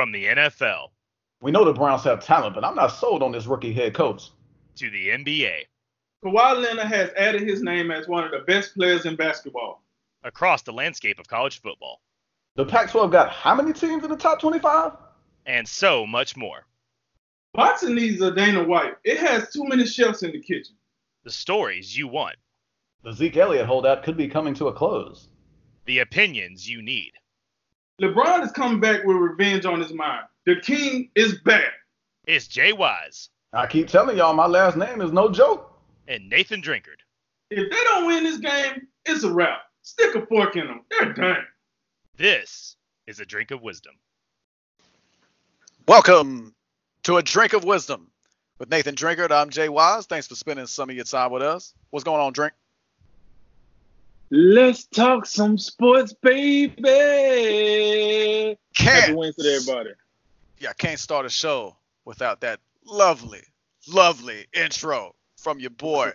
From the NFL We know the Browns have talent, but I'm not sold on this rookie head coach. to the NBA, Kawhi Leonard has added his name as one of the best players in basketball. across the landscape of college football, The Pac-12 got how many teams in the top 25? and so much more. Boxing needs a Dana White. It has too many chefs in the kitchen. The stories you want, The Zeke Elliott holdout could be coming to a close. the opinions you need. LeBron is coming back with revenge on his mind. The king is back. It's Jay Wise I keep telling y'all, my last name is no joke. and Nathan Drinkard. If they don't win this game, it's a wrap. Stick a fork in them. They're done. This is a drink of wisdom. Welcome to a drink of wisdom with Nathan Drinkard. I'm Jay Wise. Thanks for spending some of your time with us. What's going on, Drink? Let's talk some sports, baby. Can't, Wednesday, everybody. yeah, I can't start a show without that lovely, lovely intro from your boy.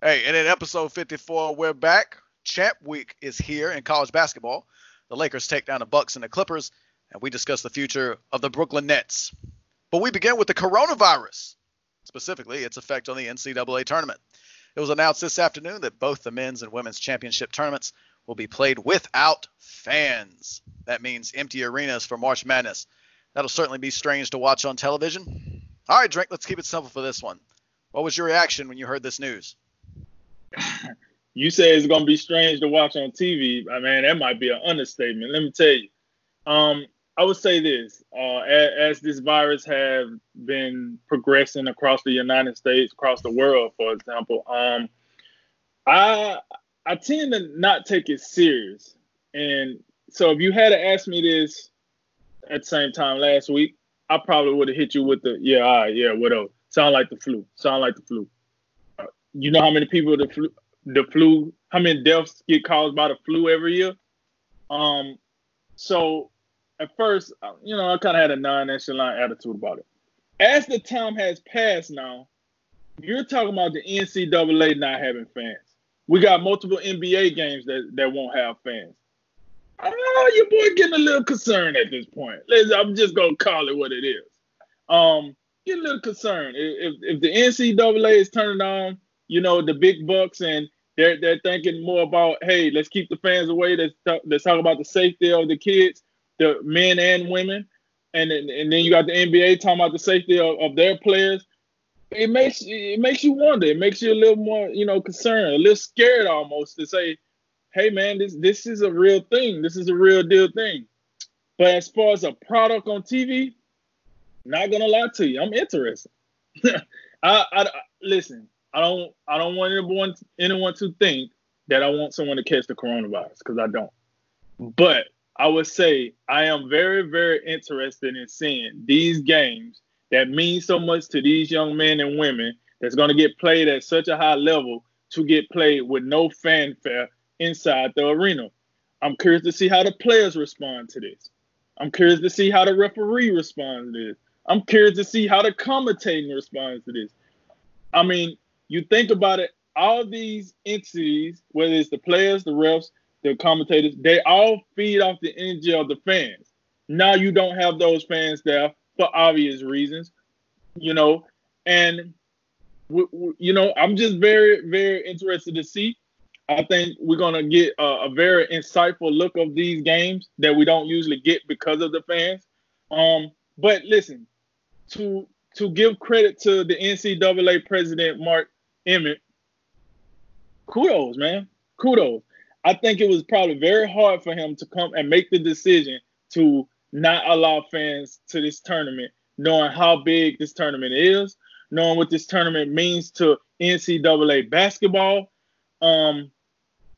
Hey, and in episode 54, we're back. Champ Week is here in college basketball. The Lakers take down the Bucks and the Clippers, and we discuss the future of the Brooklyn Nets. But we begin with the coronavirus, specifically its effect on the NCAA tournament. It was announced this afternoon that both the men's and women's championship tournaments will be played without fans. That means empty arenas for March Madness. That'll certainly be strange to watch on television. All right, Drink, let's keep it simple for this one. What was your reaction when you heard this news? You say it's gonna be strange to watch on TV. I mean, that might be an understatement. Let me tell you. Um, I would say this: uh, as, as this virus have been progressing across the United States, across the world, for example, um, I I tend to not take it serious. And so, if you had to ask me this at the same time last week, I probably would have hit you with the yeah, all right, yeah, whatever. Sound like the flu. Sound like the flu. You know how many people the flu, the flu, how many deaths get caused by the flu every year? Um, so at first, uh, you know, I kind of had a non-nonchalant attitude about it. As the time has passed now, you're talking about the NCAA not having fans. We got multiple NBA games that, that won't have fans. Oh, your boy getting a little concerned at this point. Let's, I'm just gonna call it what it is. Um, get a little concerned if if the NCAA is turning on, you know, the big bucks and they're they're thinking more about, hey, let's keep the fans away. Let's talk, let's talk about the safety of the kids, the men and women, and then, and then you got the NBA talking about the safety of, of their players. It makes it makes you wonder. It makes you a little more, you know, concerned, a little scared almost to say, hey man, this this is a real thing. This is a real deal thing. But as far as a product on TV, not gonna lie to you, I'm interested. I, I, listen. I don't I don't want anyone anyone to think that I want someone to catch the coronavirus because I don't. But I would say I am very very interested in seeing these games that mean so much to these young men and women that's going to get played at such a high level to get played with no fanfare inside the arena. I'm curious to see how the players respond to this. I'm curious to see how the referee responds to this. I'm curious to see how the commentating responds to this. I mean, you think about it, all these entities, whether it's the players, the refs, the commentators, they all feed off the energy of the fans. Now you don't have those fans there for obvious reasons, you know, and you know, I'm just very, very interested to see. I think we're gonna get a, a very insightful look of these games that we don't usually get because of the fans. Um, but listen, to to give credit to the NCAA president Mark Emmert, kudos, man, kudos. I think it was probably very hard for him to come and make the decision to not allow fans to this tournament, knowing how big this tournament is, knowing what this tournament means to NCAA basketball, um,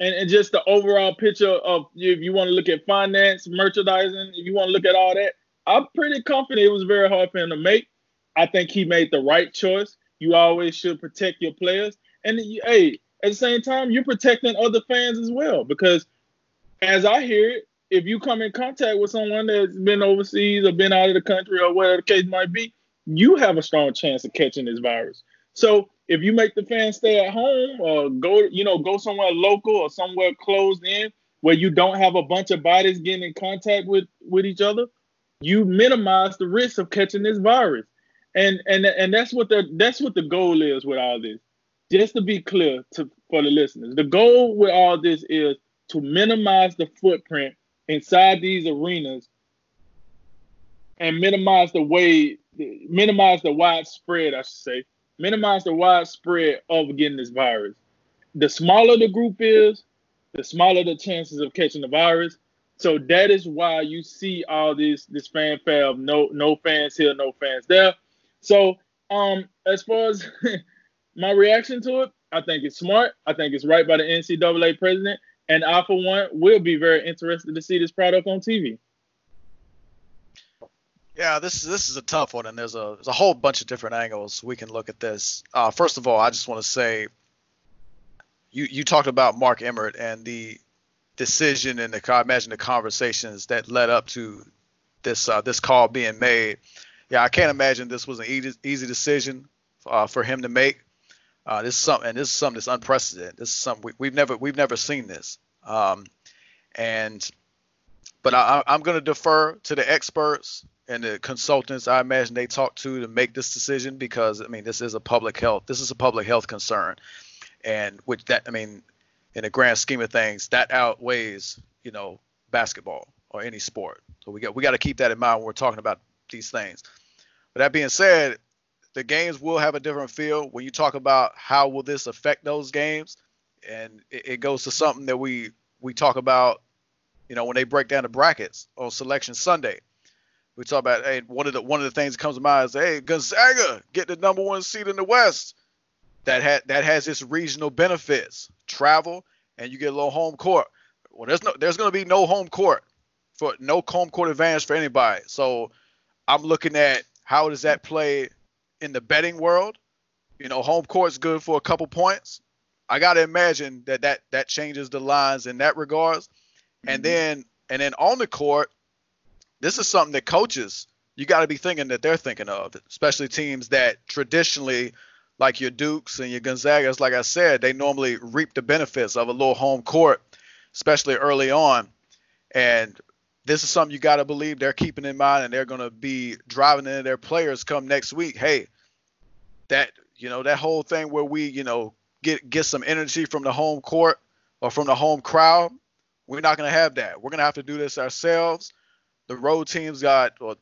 and, and just the overall picture of if you want to look at finance, merchandising, if you want to look at all that, I'm pretty confident it was very hard for him to make. I think he made the right choice. You always should protect your players, and hey, at the same time, you're protecting other fans as well because, as I hear it, if you come in contact with someone that's been overseas or been out of the country or whatever the case might be, you have a strong chance of catching this virus. So if you make the fans stay at home or go, you know, go somewhere local or somewhere closed in where you don't have a bunch of bodies getting in contact with with each other, you minimize the risk of catching this virus. And and and that's what the that's what the goal is with all this. Just to be clear to for the listeners, the goal with all this is to minimize the footprint inside these arenas and minimize the way minimize the widespread, I should say, minimize the widespread of getting this virus. The smaller the group is, the smaller the chances of catching the virus. So that is why you see all this this fanfare of no no fans here, no fans there. So um as far as my reaction to it, I think it's smart. I think it's right by the NCAA president. And I, for one, will be very interested to see this product on TV. Yeah, this this is a tough one, and there's a there's a whole bunch of different angles we can look at this. Uh, first of all, I just want to say, you you talked about Mark Emmert and the decision and the I imagine the conversations that led up to this uh, this call being made. Yeah, I can't imagine this was an easy easy decision uh, for him to make. Uh, this is something, and this is something that's unprecedented. This is something we, have never we've never seen this. Um, and but I, I'm going to defer to the experts and the consultants I imagine they talk to to make this decision because I mean this is a public health this is a public health concern, and which that I mean in the grand scheme of things that outweighs you know basketball or any sport. So we got we got to keep that in mind when we're talking about these things. But that being said, the games will have a different feel when you talk about how will this affect those games, and it, it goes to something that we we talk about, you know, when they break down the brackets on Selection Sunday we talk about hey one of the one of the things that comes to mind is hey Gonzaga get the number one seed in the West. That had that has its regional benefits, travel, and you get a little home court. Well, there's no there's going to be no home court for no home court advantage for anybody. So I'm looking at how does that play in the betting world. You know, home court's good for a couple points. I got to imagine that that that changes the lines in that regards. Mm-hmm. And then and then on the court, this is something that coaches you got to be thinking that they're thinking of, especially teams that traditionally, like your Dukes and your Gonzagas, like I said, they normally reap the benefits of a little home court, especially early on. And this is something you got to believe they're keeping in mind, and they're going to be driving into their players come next week. Hey, that you know that whole thing where we you know get get some energy from the home court or from the home crowd, we're not going to have that. We're going to have to do this ourselves the road teams got or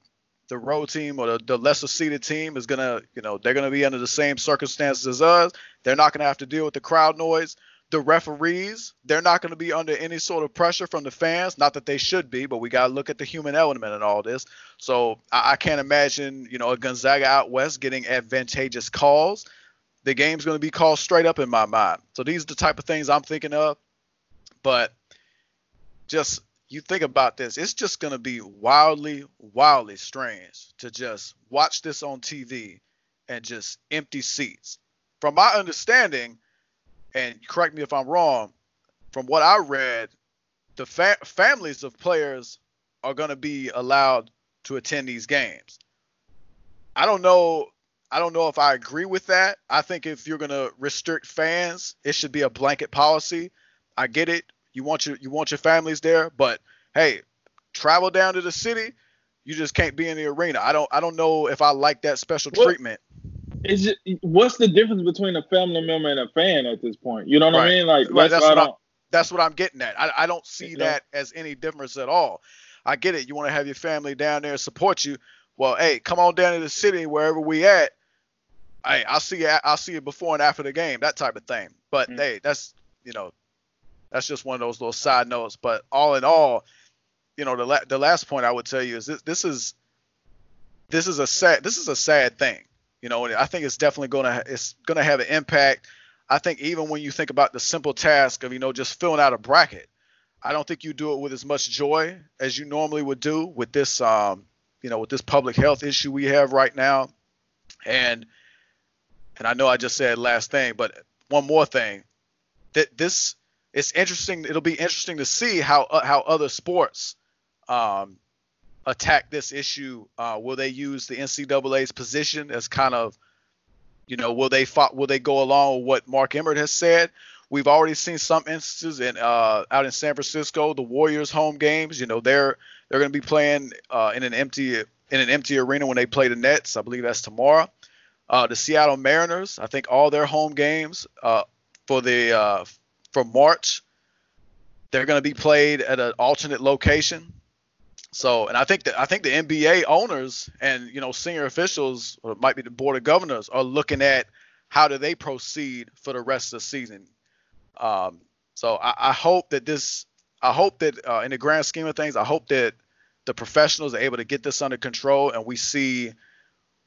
the road team or the, the lesser seeded team is gonna, you know, they're gonna be under the same circumstances as us. They're not gonna have to deal with the crowd noise. The referees, they're not gonna be under any sort of pressure from the fans. Not that they should be, but we gotta look at the human element in all this. So I, I can't imagine, you know, a Gonzaga out west getting advantageous calls. The game's gonna be called straight up in my mind. So these are the type of things I'm thinking of. But just you think about this, it's just going to be wildly, wildly strange to just watch this on TV and just empty seats. From my understanding, and correct me if I'm wrong, from what I read, the fa- families of players are going to be allowed to attend these games. I don't know. I don't know if I agree with that. I think if you're going to restrict fans, it should be a blanket policy. I get it. You want your you want your families there, but hey, travel down to the city. You just can't be in the arena. I don't I don't know if I like that special treatment. Is it, what's the difference between a family member and a fan at this point? You know what right. I mean? Like right. that's, what, I, that's what I'm getting at. I, I don't see that as any difference at all. I get it. You want to have your family down there support you. Well, hey, come on down to the city wherever we at. Hey, I'll see you. I'll see you before and after the game. That type of thing. But mm-hmm. hey, that's you know that's just one of those little side notes. But all in all, you know, the la- the last point I would tell you is this, this is this is a sad this is a sad thing. You know, I think it's definitely gonna it's gonna have an impact. I think even when you think about the simple task of you know just filling out a bracket, I don't think you do it with as much joy as you normally would do with this um you know with this public health issue we have right now. And and I know I just said last thing, but one more thing that this it's interesting. It'll be interesting to see how uh, how other sports um, attack this issue. Uh, will they use the NCAA's position as kind of, you know, will they fought, will they go along with what Mark Emmert has said? we've already seen some instances in uh, out in San Francisco, the Warriors home games. You know, they're they're going to be playing uh, in an empty in an empty arena when they play the Nets. I believe that's tomorrow. Uh, the Seattle Mariners, I think all their home games uh, for the uh, for March, they're going to be played at an alternate location. So, and I think that I think the NBA owners and you know senior officials, or might be the board of governors, are looking at how do they proceed for the rest of the season. Um, so I, I hope that this, I hope that uh, in the grand scheme of things, I hope that the professionals are able to get this under control and we see,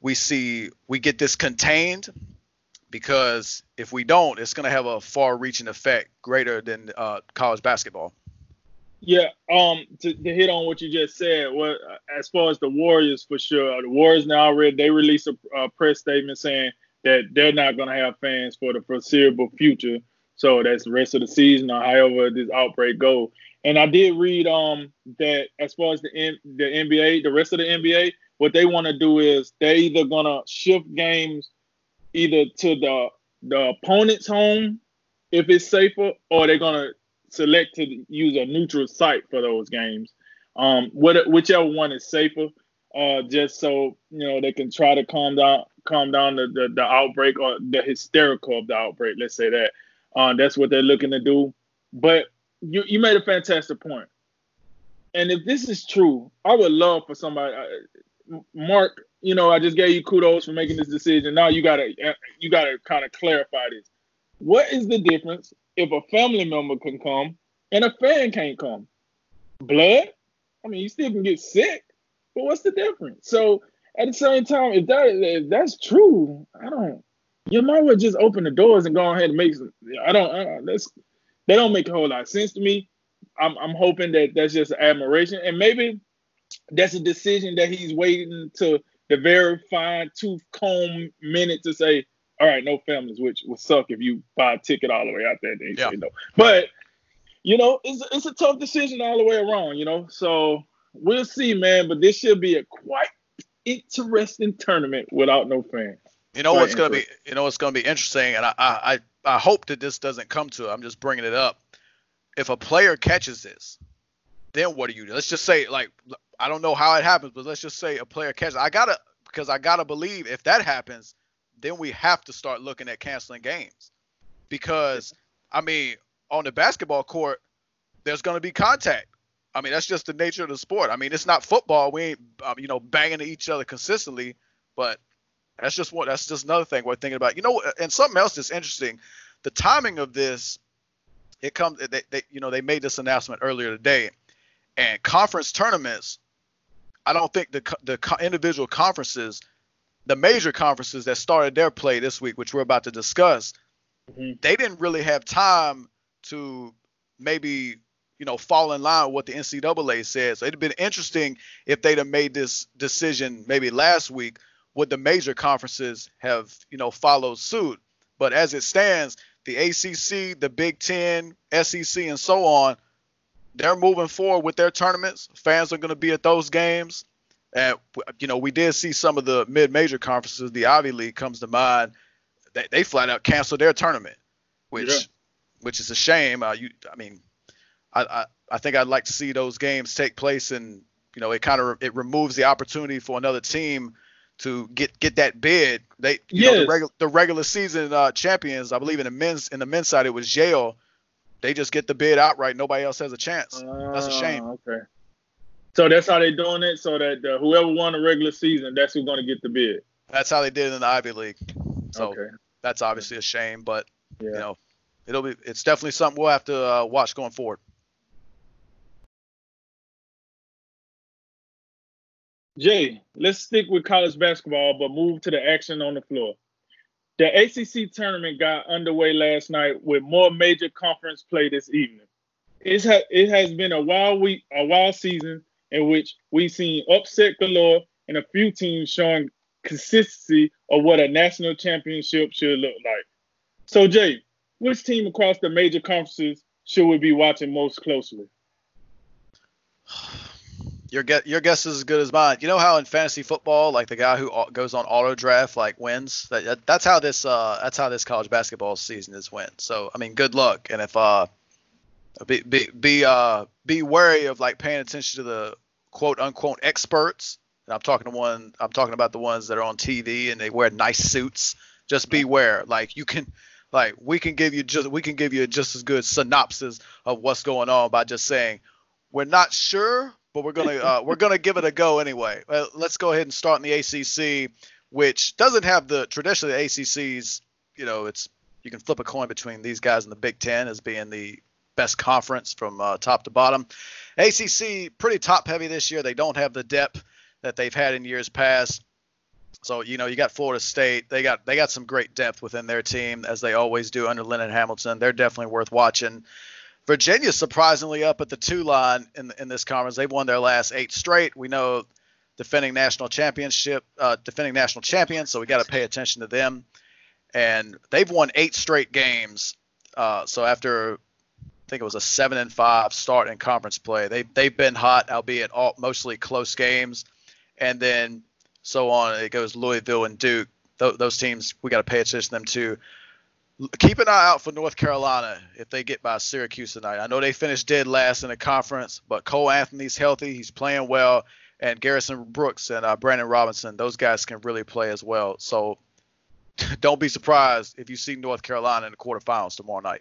we see, we get this contained because if we don't, it's going to have a far-reaching effect greater than uh, college basketball. Yeah, um, to, to, hit on what you just said, what as far as the Warriors for sure, the Warriors now read they released a, a press statement saying that they're not going to have fans for the foreseeable future. So that's the rest of the season or however this outbreak goes. And I did read um that as far as the the NBA, the rest of the NBA, what they want to do is they're either gonna shift games either to the the opponent's home if it's safer, or they're gonna select to use a neutral site for those games. Um, what, whichever one is safer, uh, just so you know they can try to calm down calm down the, the, the outbreak or the hysterical of the outbreak. Let's say that. Uh, that's what they're looking to do. But you you made a fantastic point. And if this is true, I would love for somebody, uh, Mark. You know, I just gave you kudos for making this decision. Now you gotta uh, you gotta kind of clarify this. What is the difference if a family member can come and a fan can't come? Blood? I mean, you still can get sick, but what's the difference? So at the same time, if that if that's true, I don't. You might well just open the doors and go ahead and make some. I don't. I that's they don't make a whole lot of sense to me. I'm I'm hoping that that's just admiration, and maybe that's a decision that he's waiting to the very fine tooth comb minute to say, all right, no families, which would suck if you buy a ticket all the way out there. They yeah. say no, but you know, it's it's a tough decision all the way around. You know, so we'll see, man. But this should be a quite interesting tournament without no fans. You know what's gonna be you know what's gonna be interesting, and I, I I hope that this doesn't come to it. I'm just bringing it up. If a player catches this, then what do you do? Let's just say like I don't know how it happens, but let's just say a player catches. I gotta because I gotta believe if that happens, then we have to start looking at canceling games because I mean on the basketball court, there's gonna be contact. I mean, that's just the nature of the sport. I mean, it's not football. We ain't, um, you know, banging each other consistently, but that's just what. That's just another thing we're thinking about. You know, and something else that's interesting. The timing of this, it comes. They, they, you know, they made this announcement earlier today, and conference tournaments. I don't think the the individual conferences, the major conferences that started their play this week, which we're about to discuss, mm-hmm. they didn't really have time to maybe you know, fall in line with what the NCAA said. So it'd been interesting if they'd have made this decision maybe last week. Would the major conferences have, you know, followed suit? But as it stands, the ACC, the Big Ten, SEC, and so on, they're moving forward with their tournaments. Fans are going to be at those games. And, you know, we did see some of the mid-major conferences. The Ivy League comes to mind. They, they flat out canceled their tournament, which, yeah. which is a shame. Uh, you, I mean, I, I, I think I'd like to see those games take place, and you know, it kind of it removes the opportunity for another team to get get that bid. They, you yes. know, the regular the regular season uh, champions, I believe in the men's in the men's side it was Yale. They just get the bid outright. Nobody else has a chance. Uh, that's a shame. Ah, okay. So that's how they're doing it. So that uh, whoever won the regular season, that's who's going to get the bid. That's how they did it in the Ivy League. So okay. that's obviously a shame, but yeah. you know, it'll be it's definitely something we'll have to uh, watch going forward. Jay, let's stick with college basketball, but move to the action on the floor. The ACC tournament got underway last night with more major conference play this evening. It's ha- it has been a wild week, a wild season in which we've seen upset galore and a few teams showing consistency of what a national championship should look like. So, Jay, which team across the major conferences should we be watching most closely? Your guess, your guess is as good as mine. You know how in fantasy football, like the guy who goes on auto draft like wins. That, that- that's how this uh that's how this college basketball season is win. So I mean, good luck. And if uh be be be uh be wary of like paying attention to the quote unquote experts. And I'm talking to one. I'm talking about the ones that are on TV and they wear nice suits. Just beware. Like you can like we can give you just we can give you just as good synopsis of what's going on by just saying we're not sure, but we're gonna uh, we're gonna give it a go anyway. Well, let's go ahead and start in the ACC, which doesn't have the traditionally the ACC's. You know, it's you can flip a coin between these guys and the Big Ten as being the best conference from uh, top to bottom. ACC pretty top heavy this year. They don't have the depth that they've had in years past. So you know you got Florida State. They got they got some great depth within their team as they always do under Leonard Hamilton. They're definitely worth watching. Virginia surprisingly up at the two line in in this conference. They've won their last eight straight. We know defending national championship, uh, defending national champions. So we got to pay attention to them. And they've won eight straight games. Uh, so after think it was a seven and five start in conference play, they they've been hot, albeit all mostly close games. And then so on. It goes Louisville and Duke. Th- those teams we got to pay attention to them too. Keep an eye out for North Carolina if they get by Syracuse tonight. I know they finished dead last in the conference, but Cole Anthony's healthy. He's playing well, and Garrison Brooks and uh, Brandon Robinson, those guys can really play as well. So don't be surprised if you see North Carolina in the quarterfinals tomorrow night.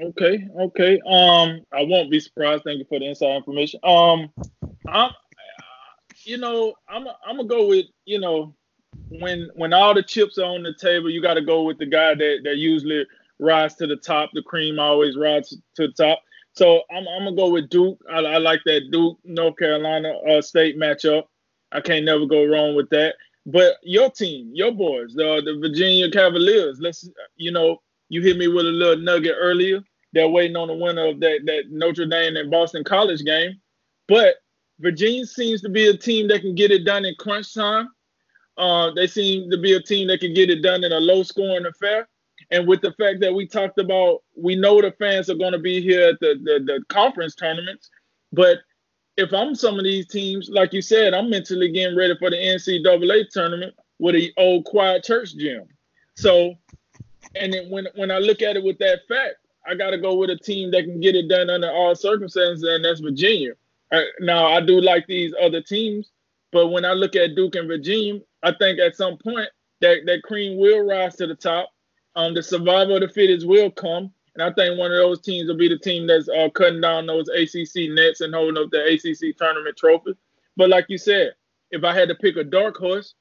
Okay, okay. Um, I won't be surprised. Thank you for the inside information. Um, I'm, you know, I'm, I'm gonna go with, you know, when when all the chips are on the table, you got to go with the guy that that usually rides to the top. The cream always rides to the top. So I'm, I'm gonna go with Duke. I, I like that Duke North Carolina uh, State matchup. I can't never go wrong with that. But your team, your boys, the the Virginia Cavaliers. Let's, you know, you hit me with a little nugget earlier. They're waiting on the winner of that that Notre Dame and Boston College game. But Virginia seems to be a team that can get it done in crunch time. Uh, they seem to be a team that can get it done in a low scoring affair. And with the fact that we talked about, we know the fans are going to be here at the, the, the conference tournaments. But if I'm some of these teams, like you said, I'm mentally getting ready for the NCAA tournament with an old quiet church gym. So, and then when when I look at it with that fact, I got to go with a team that can get it done under all circumstances, and that's Virginia. Uh, now, I do like these other teams, but when I look at Duke and Virginia, I think at some point that that cream will rise to the top. Um, the survival of the fittest will come, and I think one of those teams will be the team that's uh, cutting down those ACC nets and holding up the ACC tournament trophy. But like you said, if I had to pick a dark horse,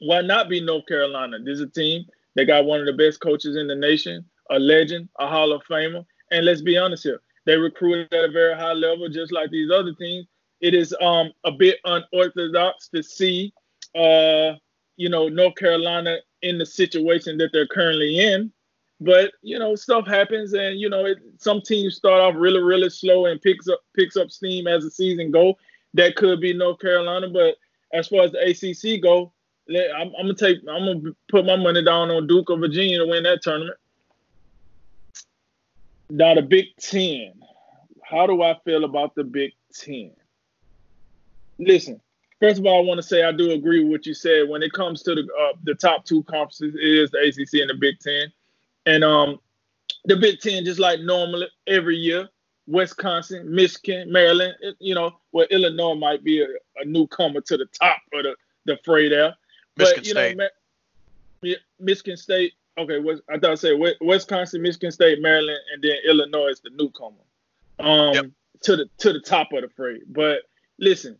why not be North Carolina? This is a team that got one of the best coaches in the nation, a legend, a Hall of Famer, and let's be honest here, they recruited at a very high level, just like these other teams. It is um, a bit unorthodox to see, uh, you know, North Carolina in the situation that they're currently in. But you know, stuff happens, and you know, it, some teams start off really, really slow and picks up picks up steam as the season go. That could be North Carolina, but as far as the ACC go, I'm, I'm gonna take, I'm gonna put my money down on Duke or Virginia to win that tournament. Now the Big Ten. How do I feel about the Big Ten? Listen, first of all, I want to say I do agree with what you said. When it comes to the uh, the top two conferences, it is the ACC and the Big Ten, and um, the Big Ten just like normally every year. Wisconsin, Michigan, Maryland, you know, where Illinois might be a, a newcomer to the top of the, the fray there. Michigan but, you State. know, Ma- Michigan State, okay, Wis- I thought I said Wi- Wisconsin, Michigan State, Maryland, and then Illinois is the newcomer um, Yep. to the to the top of the fray. But listen,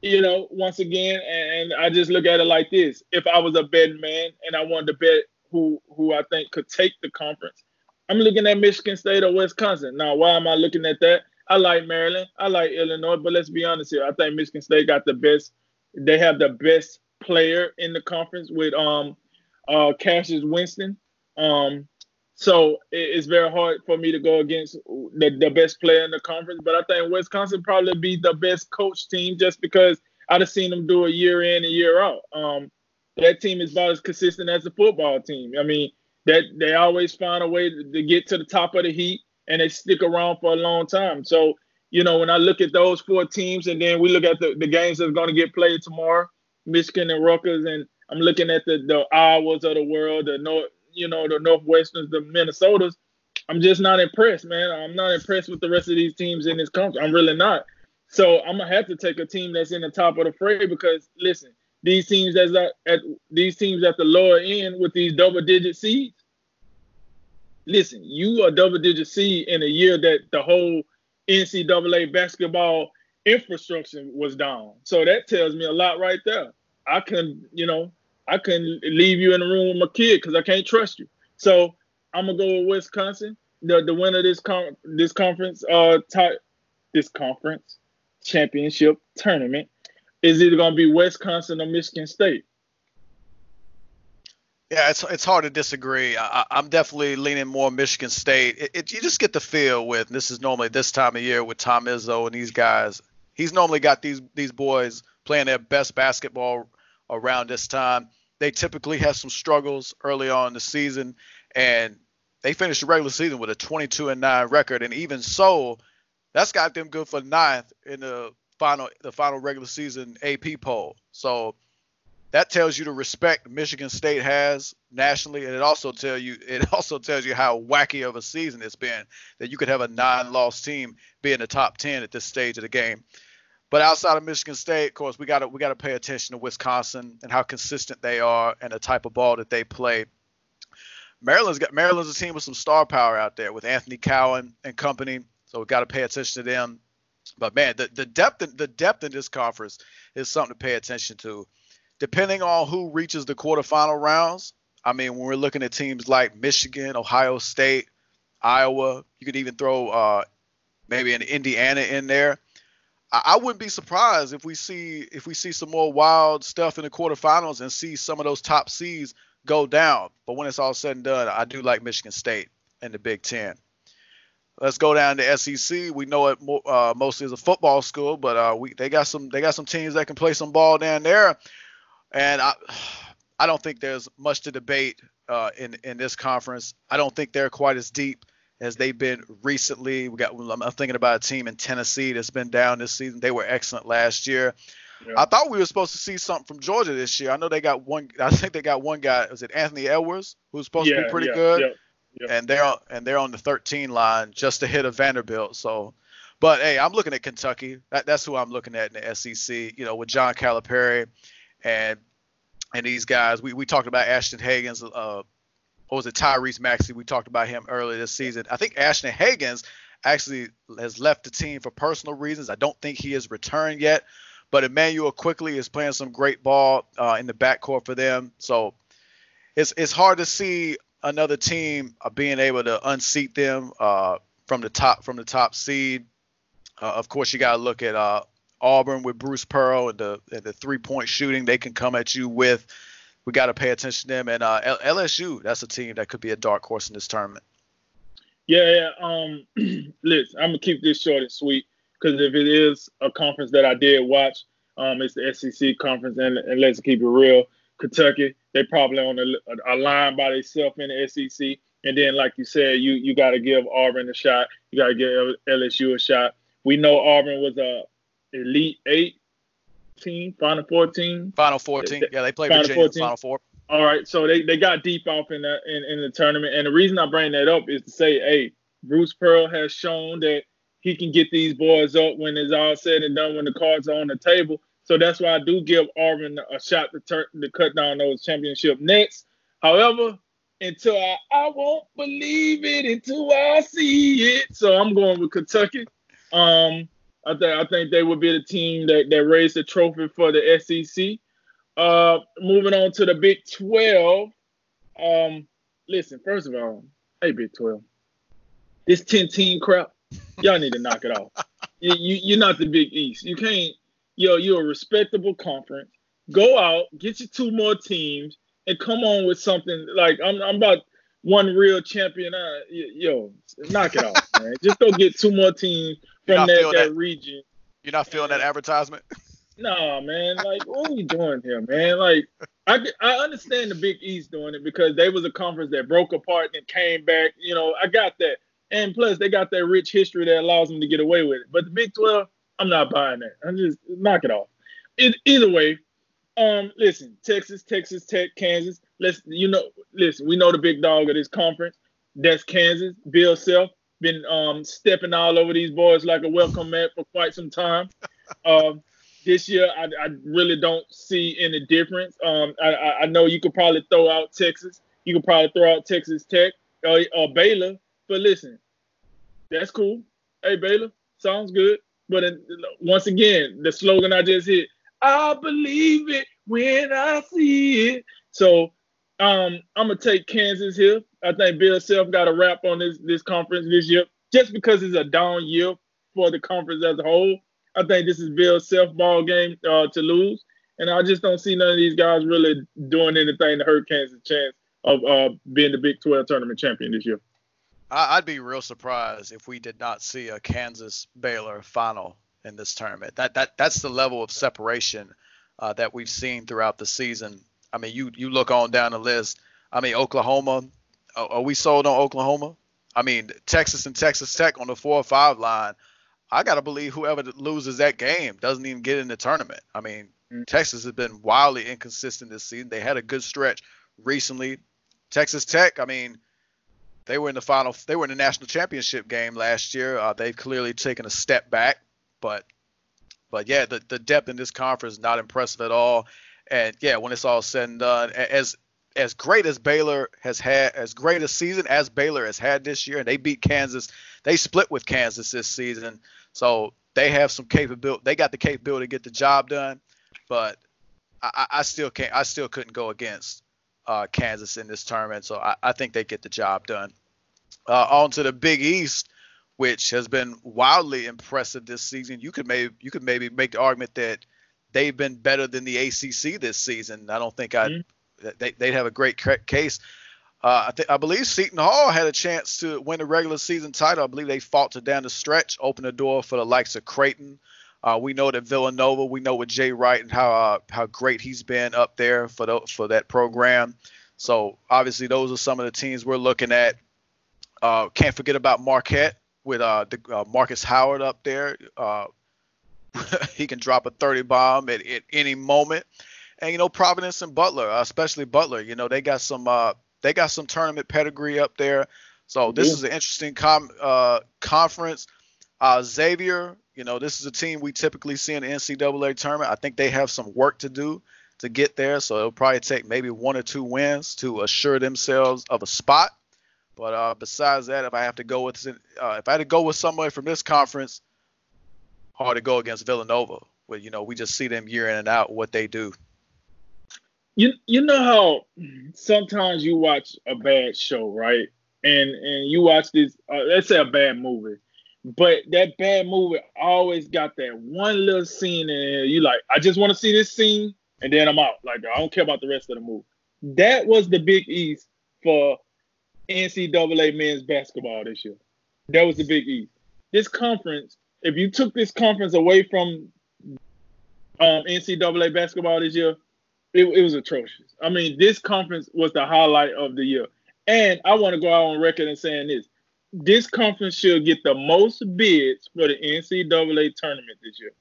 you know, once again, and I just look at it like this: if I was a betting man and I wanted to bet who who I think could take the conference, I'm looking at Michigan State or Wisconsin. Now, why am I looking at that? I like Maryland, I like Illinois, but let's be honest here. I think Michigan State got the best. They have the best player in the conference with um uh Cassius Winston. Um, so it's very hard for me to go against the, the best player in the conference. But I think Wisconsin probably be the best coach team just because I'd have seen them do a year in and year out. Um, that team is about as consistent as a football team. I mean, that they always find a way to, to get to the top of the heat and they stick around for a long time. So you know, when I look at those four teams, and then we look at the, the games that's going to get played tomorrow, Michigan and Rutgers, and I'm looking at the the Iowas of the world, the North, you know, the Northwesterns, the Minnesotas. I'm just not impressed, man. I'm not impressed with the rest of these teams in this country. I'm really not. So I'm gonna have to take a team that's in the top of the fray because listen, these teams that's at, at these teams at the lower end with these double digit seeds. Listen, you are double digit seed in a year that the whole NCAA basketball infrastructure was down. So that tells me a lot right there. I can, you know, I can leave you in the room with my kid because I can't trust you. So I'm gonna go with Wisconsin. The the winner of this con- this conference uh ty- this conference championship tournament is either gonna be Wisconsin or Michigan State. Yeah, it's it's hard to disagree. I, I'm definitely leaning more Michigan State. It, it, you just get the feel with this is normally this time of year with Tom Izzo and these guys. He's normally got these these boys playing their best basketball around this time. They typically have some struggles early on in the season, and they finished the regular season with a 22 and 9 record, and even so, that's got them good for ninth in the final the final regular season AP poll. So that tells you the respect Michigan State has nationally, and it also tell you it also tells you how wacky of a season it's been that you could have a nine-loss team be in the top 10 at this stage of the game. But outside of Michigan State, of course, we got to we got to pay attention to Wisconsin and how consistent they are and the type of ball that they play. Maryland's got Maryland's a team with some star power out there with Anthony Cowan and company, so we got to pay attention to them. But man, the, the depth in, the depth in this conference is something to pay attention to. Depending on who reaches the quarterfinal rounds, I mean, when we're looking at teams like Michigan, Ohio State, Iowa, you could even throw uh, maybe an Indiana in there. I, wouldn't be surprised if we see if we see some more wild stuff in the quarterfinals and see some of those top seeds go down. But when it's all said and done, I do like Michigan State and the Big Ten. Let's go down to SEC. We know it uh, mostly as a football school, but uh, we they got some they got some teams that can play some ball down there, and I I don't think there's much to debate uh, in in this conference. I don't think they're quite as deep as they've been recently. We got I'm thinking about a team in Tennessee that's been down this season. They were excellent last year. Yeah. I thought we were supposed to see something from Georgia this year. I know they got one. I think they got one guy. Was it Anthony Edwards who's supposed yeah, to be pretty yeah, good? And they're and they're on the 13 line just ahead of Vanderbilt. So, but hey, I'm looking at Kentucky. That, that's who I'm looking at in the SEC. You know, with John Calipari and and these guys. We we talked about Ashton Hagans. Uh, what was it? Tyrese Maxey. We talked about him earlier this season. I think Ashton Hagans actually has left the team for personal reasons. I don't think he has returned yet. But Immanuel Quickley is playing some great ball uh, in the backcourt for them. So it's it's hard to see another team uh, being able to unseat them uh, from the top from the top seed. Uh, of course, you got to look at uh, Auburn with Bruce Pearl and the and the three point shooting they can come at you with. We got to pay attention to them. And uh, LSU, that's a team that could be a dark horse in this tournament. Yeah, yeah. Um, listen, I'm gonna keep this short and sweet because if it is a conference that I did watch, um, it's the SEC conference, and, and let's keep it real, Kentucky, they probably on a, a line by themselves in the SEC. And then, like you said, you you got to give Auburn a shot. You got to give LSU a shot. We know Auburn was a elite eight team, Final 14. Final 14. Yeah, they played Final Virginia 14. Final Four. All right, so they, they got deep off in the in, in the tournament, and the reason I bring that up is to say, hey, Bruce Pearl has shown that he can get these boys up when it's all said and done, when the cards are on the table. So that's why I do give Auburn a shot to, turn, to cut down those championship nets. However, until I, I won't believe it until I see it. So I'm going with Kentucky. Um, I think I think they would be the team that, that raised the trophy for the SEC. Uh, moving on to the Big 12. Um, listen, first of all, hey Big 12, this 10 team crap, y'all need to knock it off. You, you you're not the Big East. You can't. Yo, you're a respectable conference. Go out, get you two more teams, and come on with something like I'm. I'm about one real champion. Uh, yo, knock it off, man. Just go get two more teams from that, region. You're not feeling that advertisement? Nah, man. Like, what are we doing here, man? Like, I, I understand the Big East doing it because they was a conference that broke apart and came back. You know, I got that. And plus, they got that rich history that allows them to get away with it. But the Big 12, I'm not buying that. I'm just knock it off. It, either way, um, listen, Texas, Texas Tech, Kansas. Let's you know, listen, we know the big dog of this conference. That's Kansas. Bill Self been um stepping all over these boys like a welcome mat for quite some time. Um, this year, I, I really don't see any difference. Um, I, I know you could probably throw out Texas. You could probably throw out Texas Tech or, or Baylor. But listen, that's cool. Hey, Baylor, sounds good. But uh, once again, the slogan I just hit, I believe it when I see it. So um, I'm gonna take Kansas here. I think Bill Self got a wrap on this this conference this year, just because it's a down year for the conference as a whole. I think this is Bill self ball game uh, to lose, and I just don't see none of these guys really doing anything to hurt Kansas' chance of uh, being the Big 12 tournament champion this year. I'd be real surprised if we did not see a Kansas Baylor final in this tournament. That that that's the level of separation uh, that we've seen throughout the season. I mean, you you look on down the list. I mean, Oklahoma. Are we sold on Oklahoma? I mean, Texas and Texas Tech on the four or five line. I gotta believe whoever loses that game doesn't even get in the tournament. I mean, mm-hmm. Texas has been wildly inconsistent this season. They had a good stretch recently. Texas Tech, I mean, they were in the final. They were in the national championship game last year. Uh, they've clearly taken a step back, but but yeah, the, the depth in this conference is not impressive at all. And yeah, when it's all said and done, as as great as Baylor has had, as great a season as Baylor has had this year, and they beat Kansas, they split with Kansas this season. So they have some capability. They got the capability to get the job done, but I, I still can't. I still couldn't go against uh, Kansas in this tournament. So I, I, think they get the job done. Uh, on to the Big East, which has been wildly impressive this season. You could maybe you could maybe make the argument that they've been better than the ACC this season. I don't think I mm-hmm. they they'd have a great case. Uh, I, th- I believe Seton Hall had a chance to win the regular season title. I believe they fought to down the stretch, open the door for the likes of Creighton. Uh, we know that Villanova. We know with Jay Wright and how uh, how great he's been up there for the, for that program. So obviously those are some of the teams we're looking at. Uh, can't forget about Marquette with uh, the, uh, Markus Howard up there. he can drop a 30 bomb at, at any moment. And you know Providence and Butler, especially Butler. You know they got some they got some tournament pedigree up there. So this yeah. is an interesting com- uh, conference. Uh, Xavier, you know, this is a team we typically see in the NCAA tournament. I think they have some work to do to get there. So it'll probably take maybe one or two wins to assure themselves of a spot. But uh, besides that, if I have to go with uh, if I had to go with somebody from this conference, hard to go against Villanova. But you know, we just see them year in and out what they do you you know how sometimes you watch a bad show, right? And and you watch this, uh, let's say a bad movie, but that bad movie always got that one little scene there. You like, I just want to see this scene, and then I'm out. Like I don't care about the rest of the movie. That was the Big East for NCAA men's basketball this year. That was the Big East. This conference, if you took this conference away from um, NCAA basketball this year, it, it was atrocious. I mean, this conference was the highlight of the year. And I want to go out on record and saying this. This conference should get the most bids for the NCAA tournament this year.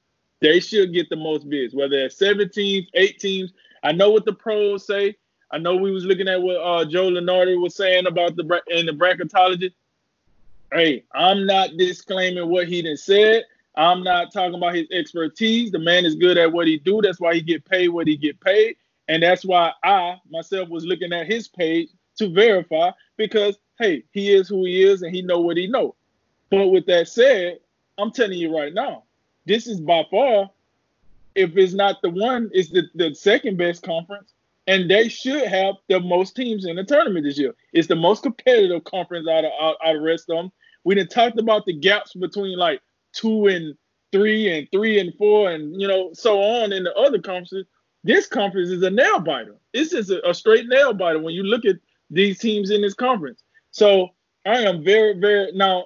They should get the most bids, whether it's seven teams, eight teams. I know what the pros say. I know we was looking at what uh, Joe Lunardi was saying about the in the bracketology. Hey, I'm not disclaiming what he done said. I'm not talking about his expertise. The man is good at what he do. That's why he get paid what he get paid. And that's why I myself was looking at his page to verify because hey, he is who he is and he know what he know. But with that said, I'm telling you right now, this is by far, if it's not the one, it's the, the second best conference. And they should have the most teams in the tournament this year. It's the most competitive conference out of out, out of rest of them. We didn't talked about the gaps between like two and three and three and four and you know so on in the other conferences. This conference is a nail biter. This is a, a straight nail biter when you look at these teams in this conference. So I am very, very now.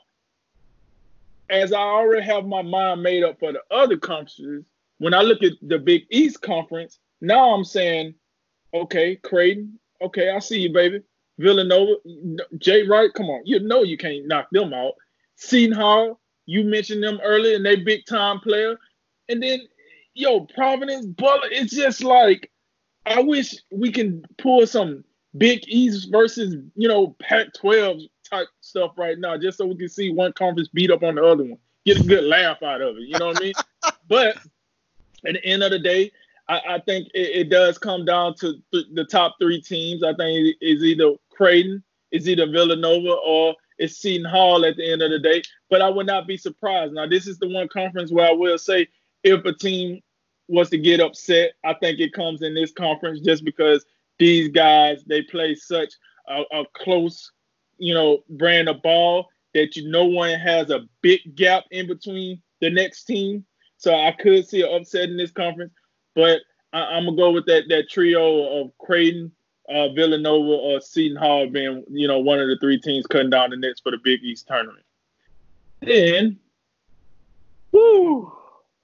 As I already have my mind made up for the other conferences, when I look at the Big East Conference, now I'm saying, okay, Creighton, okay, I see you, baby. Villanova, Jay Wright, come on, you know you can't knock them out. Seton Hall, you mentioned them earlier, and they big time player. And then, yo, Providence, Butler, it's just like I wish we can pull some Big East versus you know Pac-12 type stuff right now, just so we can see one conference beat up on the other one, get a good laugh out of it. You know what I mean? But at the end of the day, I, I think it, it, does come down to th- the top three teams. I think it's either Creighton, it's either Villanova, or it's Seton Hall at the end of the day. But I would not be surprised. Now, this is the one conference where I will say if a team was to get upset, I think it comes in this conference just because these guys they play such a, a close, you know, brand of ball that you no one has a big gap in between the next team. So I could see an upset in this conference, but I, am gonna go with that that trio of Creighton, uh, Villanova, or Seton Hall being you know one of the three teams cutting down the nets for the Big East tournament. Then, whoo,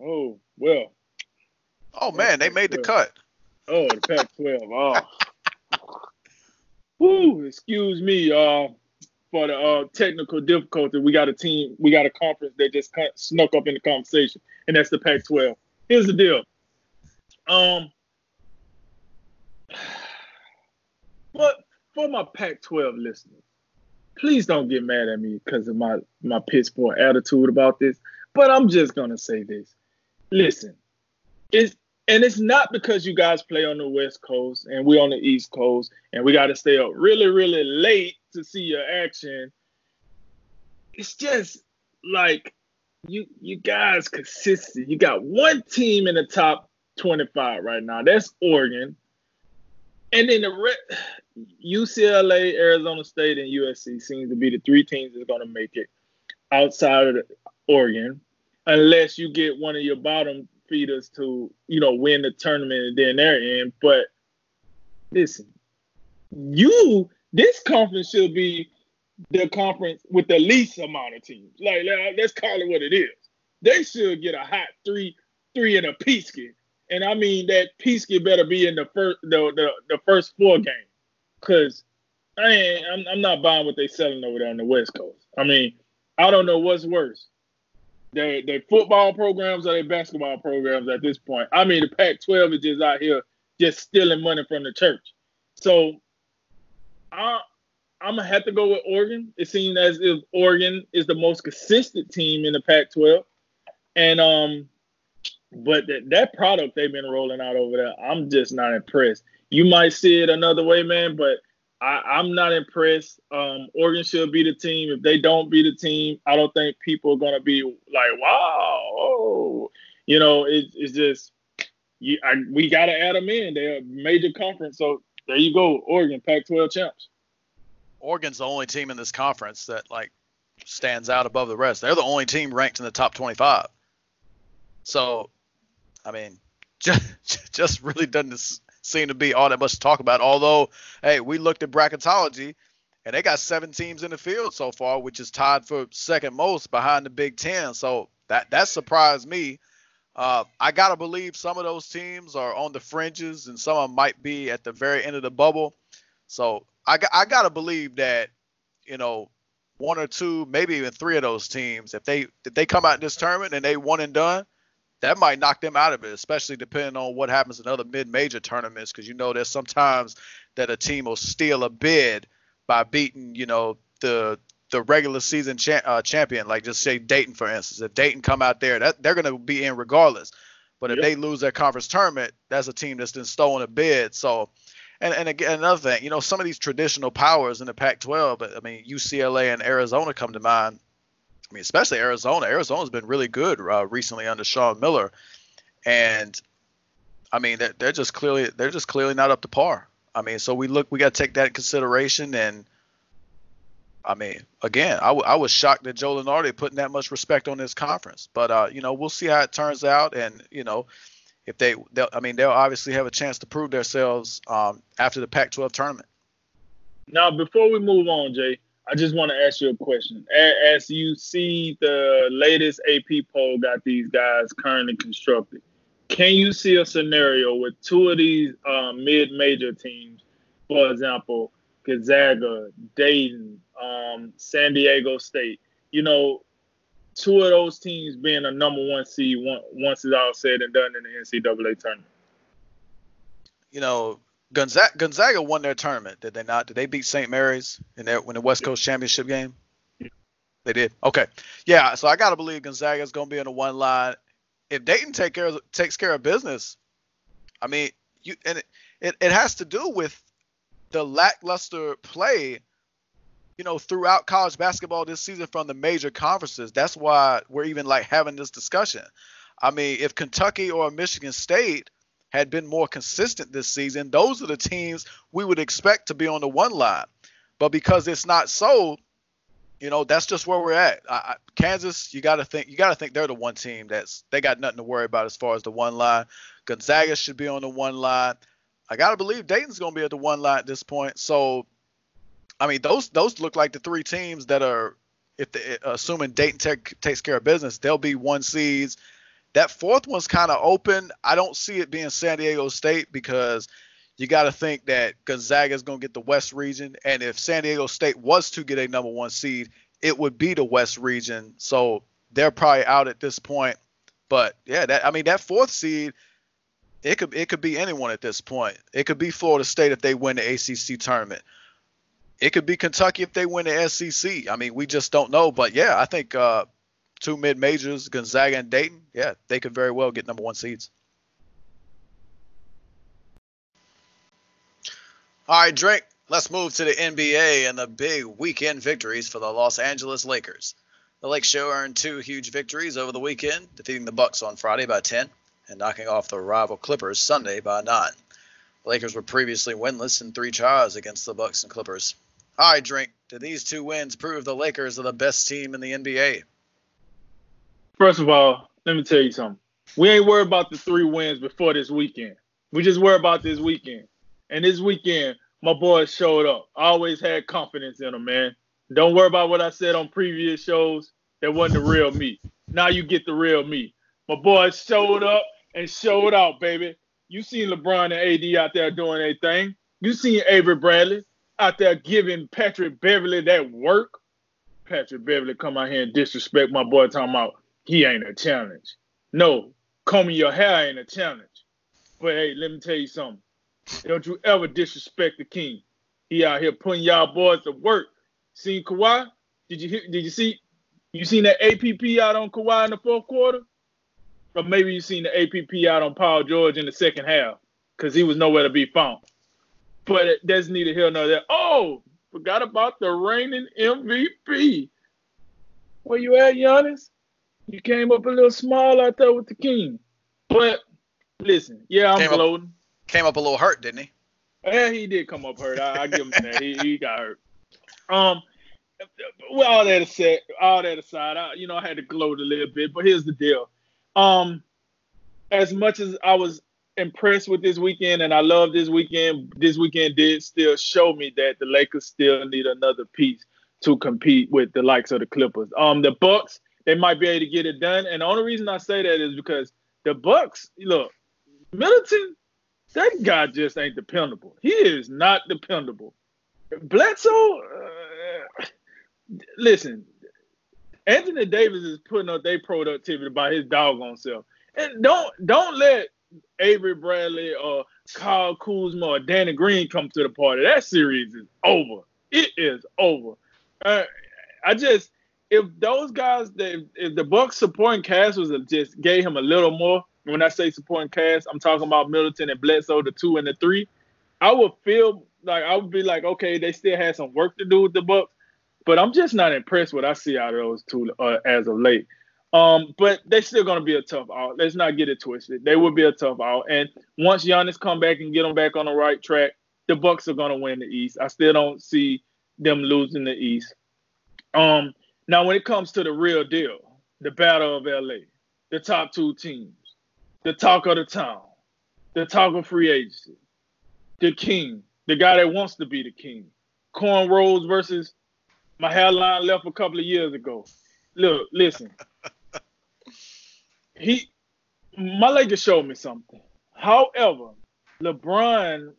oh well. Oh man, they made the cut. Oh, the Pac-12. Oh. Woo, excuse me, uh, for the uh, technical difficulty. We got a team, we got a conference that just snuck up in the conversation, and that's the Pac-12. Here's the deal. Um, but for my Pac-12 listeners, please don't get mad at me because of my my piss poor attitude about this. But I'm just gonna say this. Listen, it's and it's not because you guys play on the West Coast and we on the East Coast and we got to stay up really, really late to see your action. It's just like you you guys consistent. You got one team in the top 25 right now. That's Oregon. And then the re- UCLA, Arizona State, and USC seems to be the three teams that's going to make it outside of Oregon, unless you get one of your bottom feeders to, you know, win the tournament and then they're in. But listen, you this conference should be the conference with the least amount of teams. Like let's call it what it is. They should get a hot three, three and a Peasky. And I mean that Peasky better be in the first the, the, the first four game, Cause I ain't I'm, I'm not buying what they selling over there on the West Coast. I mean, I don't know what's worse their their football programs or their basketball programs at this point. I mean, the Pac-12 is just out here just stealing money from the church. So I I'm gonna have to go with Oregon. It seems as if Oregon is the most consistent team in the Pac-12, and um, but that that product they've been rolling out over there, I'm just not impressed. You might see it another way, man, but I, am not impressed. Um, Oregon should be the team. If they don't be the team, I don't think people are gonna be like, "Wow, oh. you know." It, it's just you, I, we got to add them in. They're a major conference, so there you go, Oregon, Pac-12 champs. Oregon's the only team in this conference that like stands out above the rest. They're the only team ranked in the top 25. So, I mean, just just really doesn't seem to be all that much to talk about. Although, hey, we looked at bracketology and they got seven teams in the field so far, which is tied for second most behind the Big Ten. So that that surprised me. Uh, I gotta believe some of those teams are on the fringes and some of them might be at the very end of the bubble. So I, I gotta believe that you know one or two, maybe even three of those teams, if they if they come out in this tournament and they one and done, that might knock them out of it, especially depending on what happens in other mid-major tournaments. Because you know, there's sometimes that a team will steal a bid by beating, you know, the the regular season cha- uh, champion. Like just say Dayton, for instance. If Dayton come out there, that they're going to be in regardless. But if yep. they lose their conference tournament, that's a team that's been stolen a bid. So, and and again, another thing, you know, some of these traditional powers in the Pac-12. I mean, UCLA and Arizona come to mind. I mean, especially Arizona. Arizona's been really good uh, recently under Sean Miller, and I mean they're, they're just clearly they're just clearly not up to par. I mean, so we look we got to take that in consideration. And I mean, again, I, w- I was shocked that Joe Lunardi putting that much respect on this conference. But uh, you know, we'll see how it turns out, and you know, if they, I mean, they'll obviously have a chance to prove themselves um, after the Pac-12 tournament. Now, before we move on, Jay, I just want to ask you a question. As you see the latest AP poll got these guys currently constructed, can you see a scenario with two of these um, mid-major teams, for example, Gonzaga, Dayton, um, San Diego State. You know, two of those teams being a number one seed once it's all said and done in the NCAA tournament. You know, Gonzaga, Gonzaga won their tournament, did they not? Did they beat St. Mary's in their when the West Coast championship game? They did. Okay. Yeah. So I gotta believe Gonzaga is gonna be in the one line. If Dayton take care of, takes care of business, I mean, you and it, it, it has to do with the lackluster play, you know, throughout college basketball this season from the major conferences. That's why we're even like having this discussion. I mean, if Kentucky or Michigan State had been more consistent this season, those are the teams we would expect to be on the one line. But because it's not so, you know, that's just where we're at. I, Kansas, you got to think, you got to think they're the one team that's they got nothing to worry about as far as the one line. Gonzaga should be on the one line. I gotta believe Dayton's gonna be at the one line at this point. So, I mean, those those look like the three teams that are, if they, assuming Dayton take, takes care of business, they'll be one seeds. That fourth one's kind of open. I don't see it being San Diego State because you got to think that Gonzaga is going to get the West region, and if San Diego State was to get a number one seed, it would be the West region. So they're probably out at this point. But yeah, that I mean that fourth seed it could it could be anyone at this point. It could be Florida State if they win the ACC tournament. It could be Kentucky if they win the SEC. I mean, we just don't know. But yeah, I think uh, two mid majors, Gonzaga and Dayton, yeah, they could very well get number one seeds. All right, Drake. Let's move to the NBA and the big weekend victories for the Los Angeles Lakers. The Lake Show earned two huge victories over the weekend, defeating the Bucks on Friday by 10 and knocking off the rival Clippers Sunday by nine. The Lakers were previously winless in three tries against the Bucks and Clippers. All right, Drink. Did these two wins prove the Lakers are the best team in the NBA? First of all, let me tell you something. We ain't worried about the three wins before this weekend. We just worry about this weekend. And this weekend, my boys showed up. I always had confidence in them, man. Don't worry about what I said on previous shows. That wasn't the real me. Now you get the real me. My boys showed up and showed out, baby. You seen LeBron and AD out there doing their thing. You seen Avery Bradley out there giving Patrick Beverley that work. Patrick Beverley come out here and disrespect my boy talking about he ain't a challenge. No, combing your hair ain't a challenge. But hey, let me tell you something. Don't you ever disrespect the king. He out here putting y'all boys to work. Seen Kawhi? Did you hear, did you see you seen that APP out on Kawhi in the fourth quarter? Or maybe you seen the APP out on Paul George in the second half because he was nowhere to be found. But doesn't need that's neither here nor there. Oh, forgot about the reigning MVP. Where you at, Giannis? You came up a little small out there with the king. But listen, yeah, I'm came gloating. Up, came up a little hurt, didn't he? Yeah, he did come up hurt. I, I give him that. He, he got hurt. Um, well, all that aside, all that aside, I, you know, I had to gloat a little bit. But here's the deal: um, as much as I was impressed with this weekend and I love this weekend, this weekend did still show me that the Lakers still need another piece to compete with the likes of the Clippers. Um, the Bucks, they might be able to get it done, and the only reason I say that is because the Bucks, look, Middleton, that guy just ain't dependable. He is not dependable. Bledsoe, uh, listen, Anthony Davis is putting up their productivity by his doggone self. And don't don't let Avery Bradley or Kyle Kuzma or Danny Green come to the party. That series is over. It is over. Uh, I just if those guys, if the Bucks supporting cast was just gave him a little more. When I say supporting cast, I'm talking about Middleton and Bledsoe, the two and the three. I would feel like I would be like, okay, they still had some work to do with the Bucks, but I'm just not impressed what I see out of those two uh, as of late. Um, but they're still going to be a tough out. Let's not get it twisted. They will be a tough out. And once Giannis come back and get them back on the right track, the Bucks are going to win the East. I still don't see them losing the East. Um, now, when it comes to the real deal, the battle of LA, the top two teams, the talk of the town, the talk of free agency, the king, the guy that wants to be the king, cornrows versus my hairline left a couple of years ago. Look, listen. he my Lakers showed me something. However, LeBron,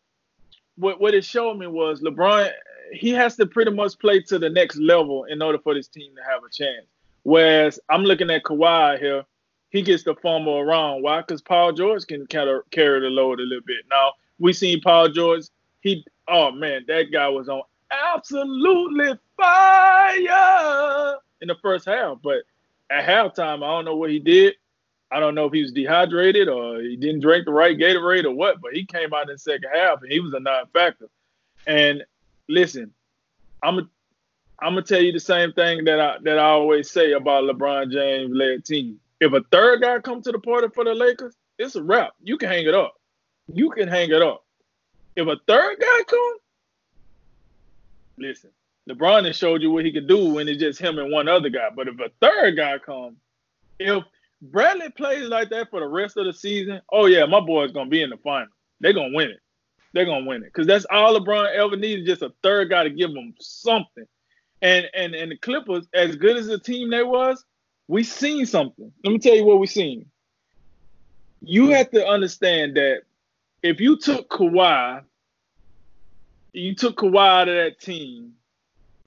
what what it showed me was LeBron he has to pretty much play to the next level in order for this team to have a chance. Whereas I'm looking at Kawhi here, he gets the fumble around. Why? Because Paul George can kind of carry the load a little bit. Now we seen Paul George. He, oh man, that guy was on absolutely fire in the first half. But at halftime, I don't know what he did. I don't know if he was dehydrated or he didn't drink the right Gatorade or what, but he came out in the second half and he was a non-factor. And listen, I'm a, I'm gonna tell you the same thing that I that I always say about LeBron James led team. If a third guy come to the party for the Lakers, it's a wrap. You can hang it up. You can hang it up. If a third guy come, listen, LeBron has showed you what he could do when it's just him and one other guy. But if a third guy come, if Bradley plays like that for the rest of the season, oh yeah, my boy's gonna be in the final. They're gonna win it. They're gonna win it because that's all LeBron ever needed, just a third guy to give him something. And and and the Clippers, as good as the team they was, we seen something. Let me tell you what we seen. You have to understand that if you took Kawhi, you took Kawhi out of that team,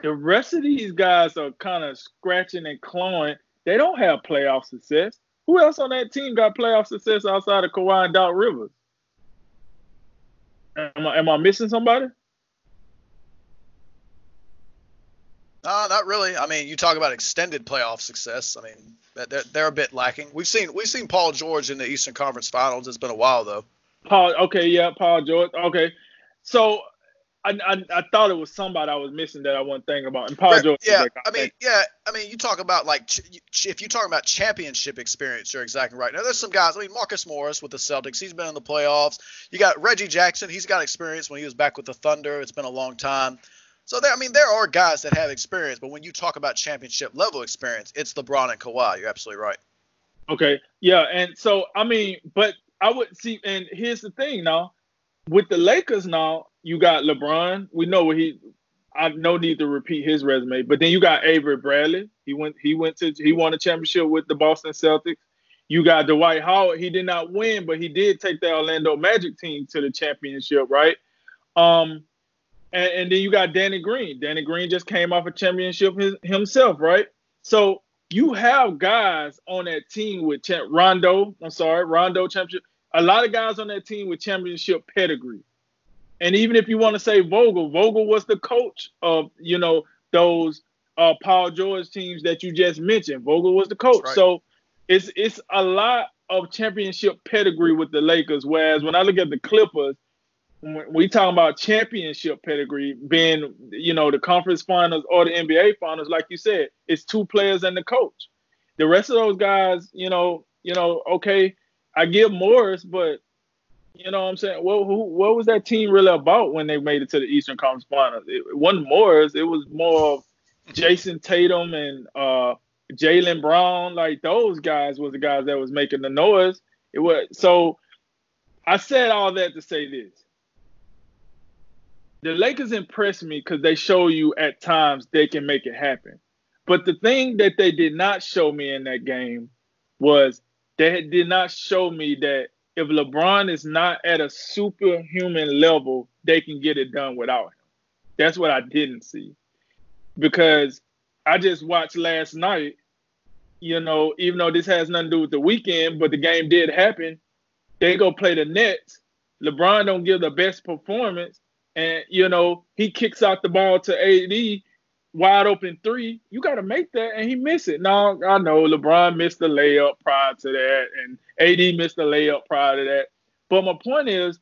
the rest of these guys are kind of scratching and clawing. They don't have playoff success. Who else on that team got playoff success outside of Kawhi and Doc Rivers? Am I, am I missing somebody? No, not really. I mean, you talk about extended playoff success. I mean, they're, they're a bit lacking. We've seen we've seen Paul George in the Eastern Conference Finals. It's been a while though. Paul, okay, yeah, Paul George. Okay, so I, I, I thought it was somebody I was missing that I wasn't thinking about. And Paul Right, George. yeah, I mean, yeah, I mean, you talk about like ch- ch- if you talk about championship experience, you're exactly right. Now, there's some guys. I mean, Marcus Morris with the Celtics, he's been in the playoffs. You got Reggie Jackson, he's got experience when he was back with the Thunder. It's been a long time. So there, I mean, there are guys that have experience, but when you talk about championship level experience, it's LeBron and Kawhi. You're absolutely right. Okay, yeah, and so I mean, but I would see, and here's the thing now, with the Lakers now, you got LeBron. We know what he. I no need to repeat his resume, but then you got Avery Bradley. He went. He went to. He won a championship with the Boston Celtics. You got Dwight Howard. He did not win, but he did take the Orlando Magic team to the championship, right? Um, and, and then you got Danny Green. Danny Green just came off a championship his, himself, right? So you have guys on that team with Rondo. I'm sorry, Rondo championship. A lot of guys on that team with championship pedigree. And even if you want to say Vogel, Vogel was the coach of you know those uh, Paul George teams that you just mentioned. Vogel was the coach. Right. So it's it's a lot of championship pedigree with the Lakers. Whereas when I look at the Clippers, when we talking about championship pedigree being you know the conference finals or the NBA finals, like you said, it's two players and the coach. The rest of those guys, you know, you know, okay, I give Morris, but you know what I'm saying? Well, who what was that team really about when they made it to the Eastern Conference Finals? It, wasn't Morris, it was more of Jayson Tatum and uh Jaylen Brown, like those guys was the guys that was making the noise. It was so I said all that to say this. The Lakers impressed me because they show you at times they can make it happen. But the thing that they did not show me in that game was they did not show me that if LeBron is not at a superhuman level, they can get it done without him. That's what I didn't see. Because I just watched last night, you know, even though this has nothing to do with the weekend, but the game did happen. They go play the Nets. LeBron don't give the best performance. And, you know, he kicks out the ball to AD wide open three, you got to make that, and he missed it. Now I know LeBron missed the layup prior to that, and AD missed the layup prior to that. But my point is,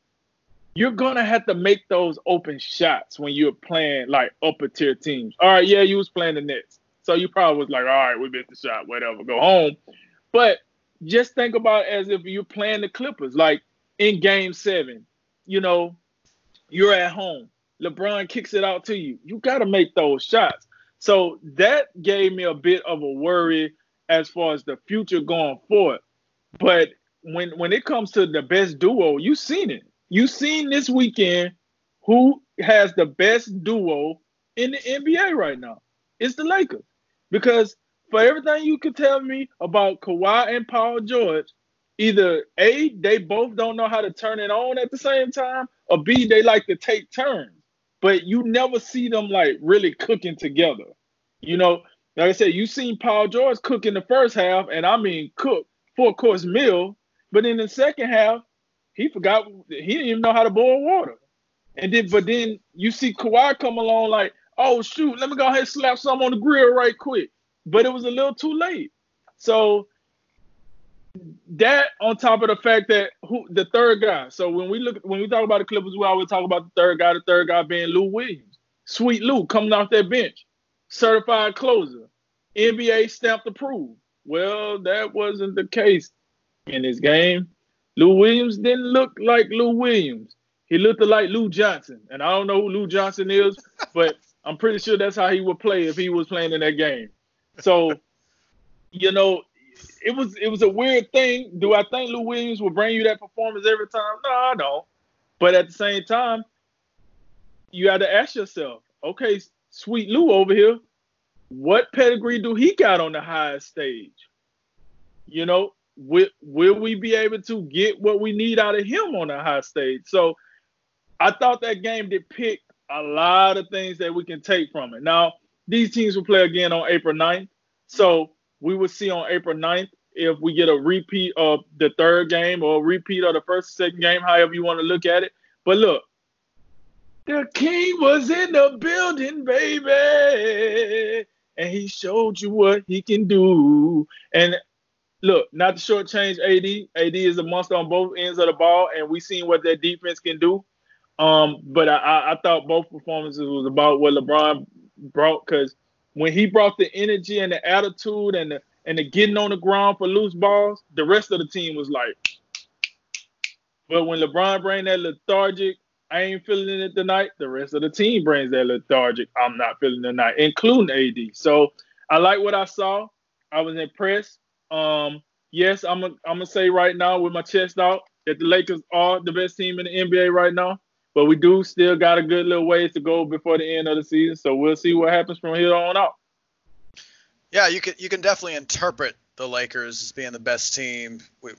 you're gonna have to make those open shots when you're playing like upper tier teams. All right, yeah, you was playing the Nets, so you probably was like, all right, we missed the shot, whatever, go home. But just think about as if you're playing the Clippers, like in Game Seven. You know, you're at home. LeBron kicks it out to you. You got to make those shots. So that gave me a bit of a worry as far as the future going forward. But when when it comes to the best duo, you've seen it. You've seen this weekend who has the best duo in the NBA right now. It's the Lakers. Because for everything you could tell me about Kawhi and Paul George, either A, they both don't know how to turn it on at the same time, or B, they like to take turns. But you never see them like really cooking together. You know, like I said, you seen Paul George cook in the first half, and I mean cook four course meal, but in the second half, he forgot he didn't even know how to boil water. And then but then you see Kawhi come along like, oh shoot, let me go ahead and slap some on the grill right quick. But it was a little too late. So that on top of the fact that who the third guy. So when we look when we talk about the Clippers, we always talk about the third guy. The third guy being Lou Williams, Sweet Lou coming off that bench, certified closer, NBA stamped approved. Well, that wasn't the case in this game. Lou Williams didn't look like Lou Williams. He looked like Lou Johnson, and I don't know who Lou Johnson is, but I'm pretty sure that's how he would play if he was playing in that game. So, you know, it was it was a weird thing. Do I think Lou Williams will bring you that performance every time? No, I don't. But at the same time, you got to ask yourself, okay, sweet Lou over here, what pedigree do he got on the highest stage? You know, will, will we be able to get what we need out of him on the high stage? So I thought that game depict a lot of things that we can take from it. Now, these teams will play again on April 9th. So we will see on April 9th if we get a repeat of the third game or a repeat of the first second game, however you want to look at it. But look, the king was in the building, baby, and he showed you what he can do. And look, not to shortchange AD. AD is a monster on both ends of the ball, and we seen what that defense can do. Um, but I, I thought both performances was about what LeBron brought because when he brought the energy and the attitude and the and the getting on the ground for loose balls, the rest of the team was like. But when LeBron bring that lethargic, I ain't feeling it tonight. The rest of the team brings that lethargic. I'm not feeling tonight, including AD. So I like what I saw. I was impressed. Um, yes, I'm gonna I'm gonna say right now with my chest out that the Lakers are the best team in the NBA right now. But we do still got a good little ways to go before the end of the season. So we'll see what happens from here on out. Yeah, you can you can definitely interpret the Lakers as being the best team. We,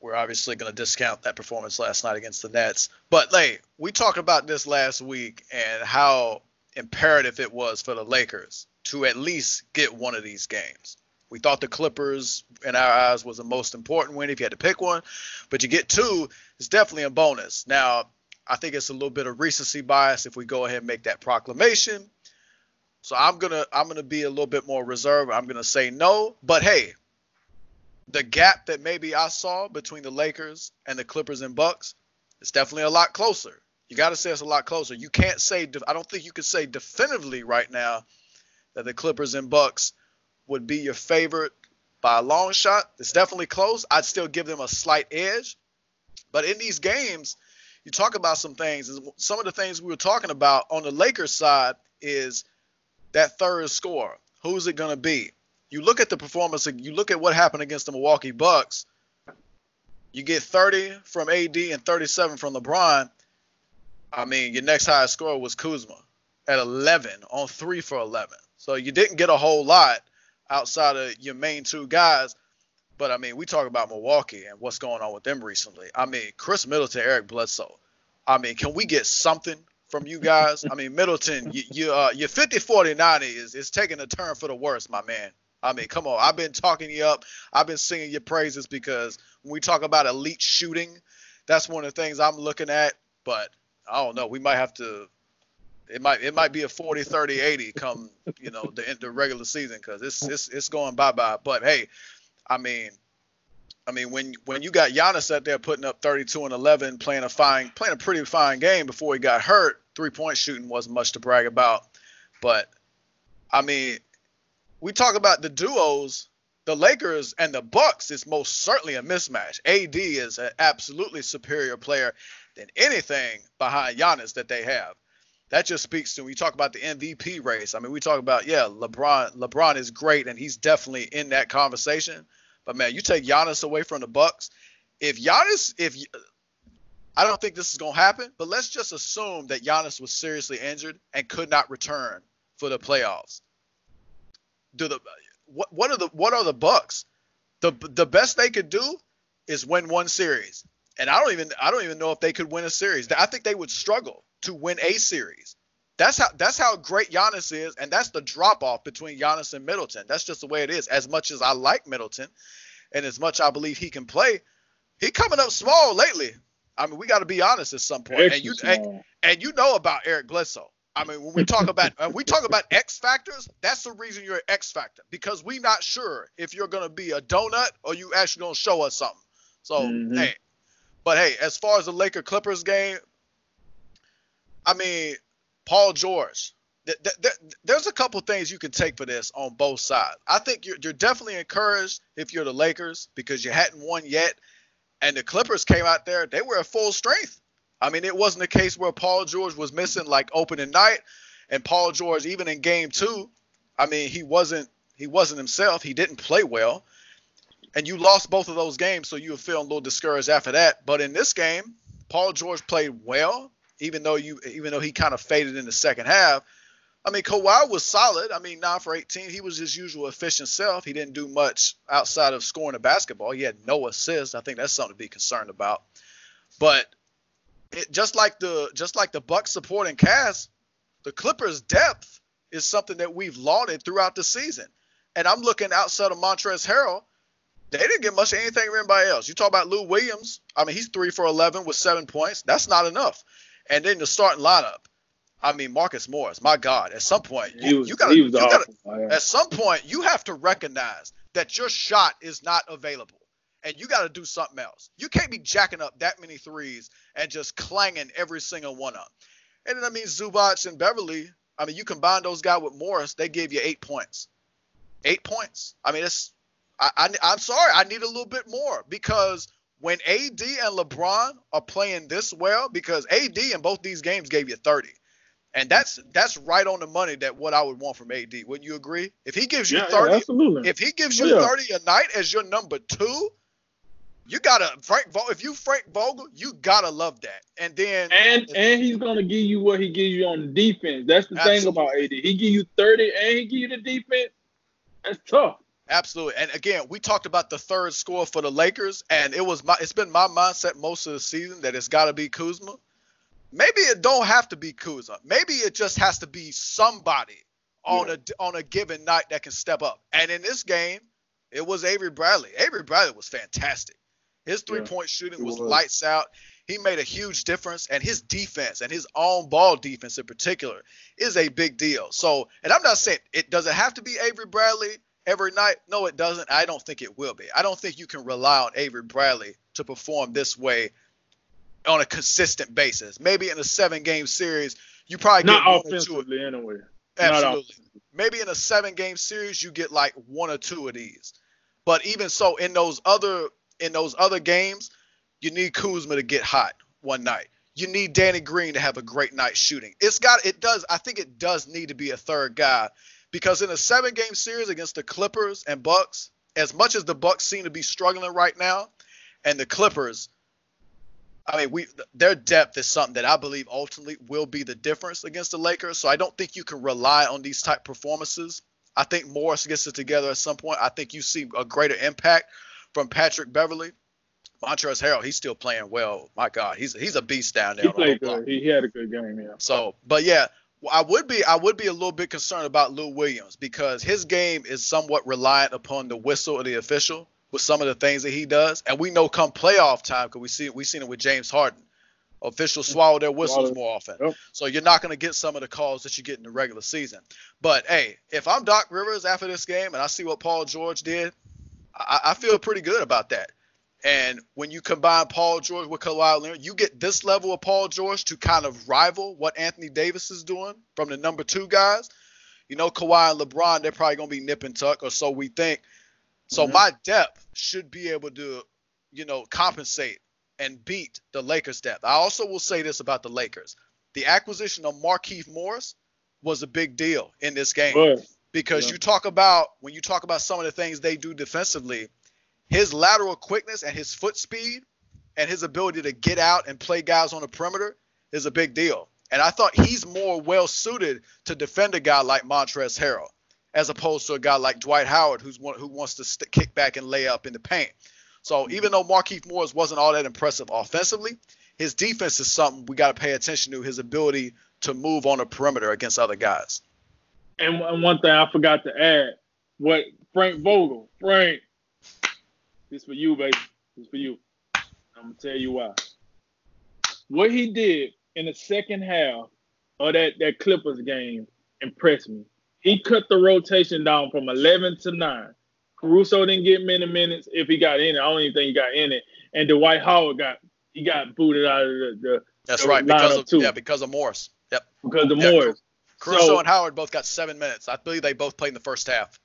we're obviously going to discount that performance last night against the Nets. But like we talked about this last week and how imperative it was for the Lakers to at least get one of these games. We thought the Clippers, in our eyes, was the most important win if you had to pick one, but you get two, it's definitely a bonus. Now, I think it's a little bit of recency bias if we go ahead and make that proclamation. So I'm gonna I'm gonna be a little bit more reserved. I'm gonna say no. But hey, the gap that maybe I saw between the Lakers and the Clippers and Bucks is definitely a lot closer. You got to say it's a lot closer. You can't say I don't think you can say definitively right now that the Clippers and Bucks would be your favorite by a long shot. It's definitely close. I'd still give them a slight edge. But in these games, you talk about some things. And Some of the things we were talking about on the Lakers side is that third score. Who's it going to be? You look at the performance, you look at what happened against the Milwaukee Bucks. You get 30 from AD and 37 from LeBron. I mean, your next highest score was Kuzma at 11 on 3 for 11. So you didn't get a whole lot outside of your main two guys. But I mean, we talk about Milwaukee and what's going on with them recently. I mean, Khris Middleton, Eric Bledsoe. I mean, can we get something from you guys? I mean, Middleton, you, you uh, your 50 40 90 is, is taking a turn for the worse, my man. I mean, come on. I've been talking you up. I've been singing your praises because when we talk about elite shooting, that's one of the things I'm looking at. But I don't know. We might have to it might it might be a 40 30 80 come you know the of regular season because it's it's it's going bye bye but hey i mean i mean when when you got Giannis out there putting up 32 and 11 playing a fine playing a pretty fine game before he got hurt three point shooting wasn't much to brag about but i mean we talk about the duos the Lakers and the Bucks is most certainly a mismatch. AD is an absolutely superior player than anything behind Giannis that they have that just speaks to when you talk about the MVP race. I mean, we talk about yeah, LeBron. LeBron is great, and he's definitely in that conversation. But man, you take Giannis away from the Bucks. If Giannis, if I don't think this is gonna happen, but let's just assume that Giannis was seriously injured and could not return for the playoffs. Do the what? What are the what are the Bucks? The the best they could do is win one series, and I don't even I don't even know if they could win a series. I think they would struggle to win a series. That's how that's how great Giannis is, and that's the drop off between Giannis and Middleton. That's just the way it is. As much as I like Middleton, and as much I believe he can play, he coming up small lately. I mean, we got to be honest at some point. And you and, and you know about Eric Bledsoe. I mean, when we talk about when we talk about X factors, that's the reason you're an X factor because we're not sure if you're gonna be a donut or you actually gonna show us something. So Mhm. hey, but hey, as far as the Laker Clippers game, I mean, Paul George. th- th- th- there's a couple things you can take for this on both sides. I think you're, you're definitely encouraged if you're the Lakers because you hadn't won yet, and the Clippers came out there. They were at full strength. I mean, it wasn't a case where Paul George was missing like opening night, and Paul George even in game two, I mean, he wasn't he wasn't himself. He didn't play well, and you lost both of those games, so you were feeling a little discouraged after that. But in this game, Paul George played well, even though you even though he kind of faded in the second half. I mean, Kawhi was solid. I mean, 9 for 18. He was his usual efficient self. He didn't do much outside of scoring a basketball. He had no assists. I think that's something to be concerned about. But it, just like the just like the Bucks supporting cast, the Clippers' depth is something that we've lauded throughout the season. And I'm looking outside of Montrezl Harrell. They didn't get much of anything from anybody else. You talk about Lou Williams. I mean, he's three for 11 with seven points. That's not enough. And then the starting lineup. I mean, Marcus Morris. My God, at some point, you, was, you gotta, you gotta, at some point, you have to recognize that your shot is not available, and you got to do something else. You can't be jacking up that many threes and just clanging every single one up. And then I mean, Zubac and Beverley. I mean, you combine those guys with Morris, they gave you eight points. Eight points. I mean, it's. I, I I'm sorry, I need a little bit more because when AD and LeBron are playing this well, because AD in both these games gave you 30. And that's that's right on the money that what I would want from AD. Wouldn't you agree? If he gives you Yeah, 30, yeah, if he gives Oh, you yeah. 30 a night as your number two, you gotta Frank Vogel. If you Frank Vogel, you gotta love that. And then and and he's gonna give you what he gives you on defense. That's the thing about AD. He give you 30 and he give you the defense. That's tough. Absolutely. And again, we talked about the third score for the Lakers, and it was my it's been my mindset most of the season that it's gotta be Kuzma. Maybe it don't have to be Kuzma. Maybe it just has to be somebody on a on a given night that can step up. And in this game, it was Avery Bradley. Avery Bradley was fantastic. His three point shooting was, was. lights out. He made a huge difference, and his defense and his on ball defense in particular is a big deal. So, and I'm not saying it doesn't have to be Avery Bradley every night. No, it doesn't. I don't think it will be. I don't think you can rely on Avery Bradley to perform this way on a consistent basis. Maybe in a seven game series, you probably get Not one or two. offensively anyway. Absolutely. Maybe in a seven game series you get like one or two of these. But even so, in those other in those other games, you need Kuzma to get hot one night. You need Danny Green to have a great night shooting. It's got it does I think it does need to be a third guy because in a seven game series against the Clippers and Bucks, as much as the Bucks seem to be struggling right now, and the Clippers I mean, we their depth is something that I believe ultimately will be the difference against the Lakers. So I don't think you can rely on these type performances. I think Morris gets it together at some point. I think you see a greater impact from Patrick Beverley. Montrezl Harrell, he's still playing well. My God, he's he's a beast down there. He played good. He, he had a good game, yeah. So, but yeah, well, I would be I would be a little bit concerned about Lou Williams because his game is somewhat reliant upon the whistle of the official with some of the things that he does, and we know come playoff time because we see we seen it with James Harden. Officials mm-hmm. swallow their whistles more often, Yep. so you're not going to get some of the calls that you get in the regular season. But hey, if I'm Doc Rivers after this game and I see what Paul George did, I, I feel pretty good about that. And when you combine Paul George with Kawhi Leonard, you get this level of Paul George to kind of rival what Anthony Davis is doing from the number two guys. You know, Kawhi and LeBron, they're probably going to be nip and tuck, or so we think. So Mhm. my depth should be able to, you know, compensate and beat the Lakers' depth. I also will say this about the Lakers. The acquisition of Markieff Morris was a big deal in this game But because Yeah. you talk about when you talk about some of the things they do defensively, his lateral quickness and his foot speed and his ability to get out and play guys on the perimeter is a big deal. And I thought he's more well suited to defend a guy like Montrezl Harrell as opposed to a guy like Dwight Howard who's one, who wants to st- kick back and lay up in the paint. So mm-hmm. even though Markieff Morris wasn't all that impressive offensively, his defense is something we got to pay attention to. His ability to move on the perimeter against other guys. And one thing I forgot to add, what Frank Vogel, Frank, this for you, baby. This for you. I'm gonna tell you why. What he did in the second half of that, that Clippers game impressed me. He cut the rotation down from 11 to 9. Caruso didn't get many minutes if he got in it. I don't even think he got in it. And Dwight Howard got he got booted out of the, the That's the right, because of too yeah, because of Morris. Yep. because of Yeah, Morris. Caruso So- and Howard both got seven minutes. I believe they both played in the first half.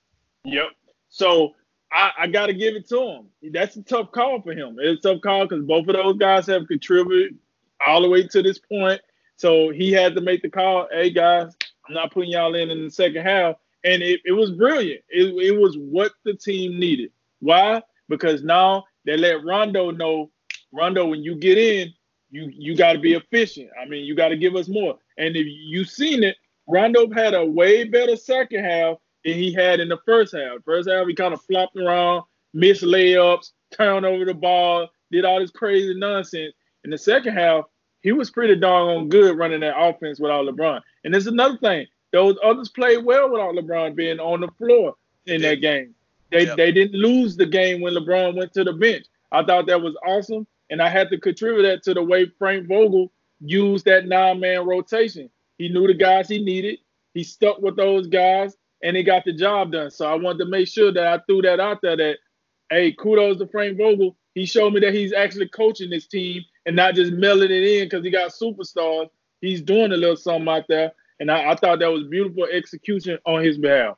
Yep. So I, I got to give it to him. That's a tough call for him. It's a tough call because both of those guys have contributed all the way to this point. So he had to make the call. Hey guys, I'm not putting y'all in in the second half, and it, it was brilliant. It, it was what the team needed. Why? Because now they let Rondo know, Rondo, when you get in, you you got to be efficient. I mean, you got to give us more. And if you seen it, Rondo had a way better second half than he had in the first half. First half, he kind of flopped around, missed layups, turned over the ball, did all this crazy nonsense. In the second half, he was pretty doggone good running that offense without LeBron. And there's another thing: those others played well without LeBron being on the floor in that game. They Yep. they didn't lose the game when LeBron went to the bench. I thought that was awesome, and I had to contribute that to the way Frank Vogel used that nine-man rotation. He knew the guys he needed. He stuck with those guys, and he got the job done. So I wanted to make sure that I threw that out there. That hey, kudos to Frank Vogel. He showed me that he's actually coaching this team and not just mailing it in because he got superstars. He's doing a little something out there, and I, I thought that was beautiful execution on his behalf.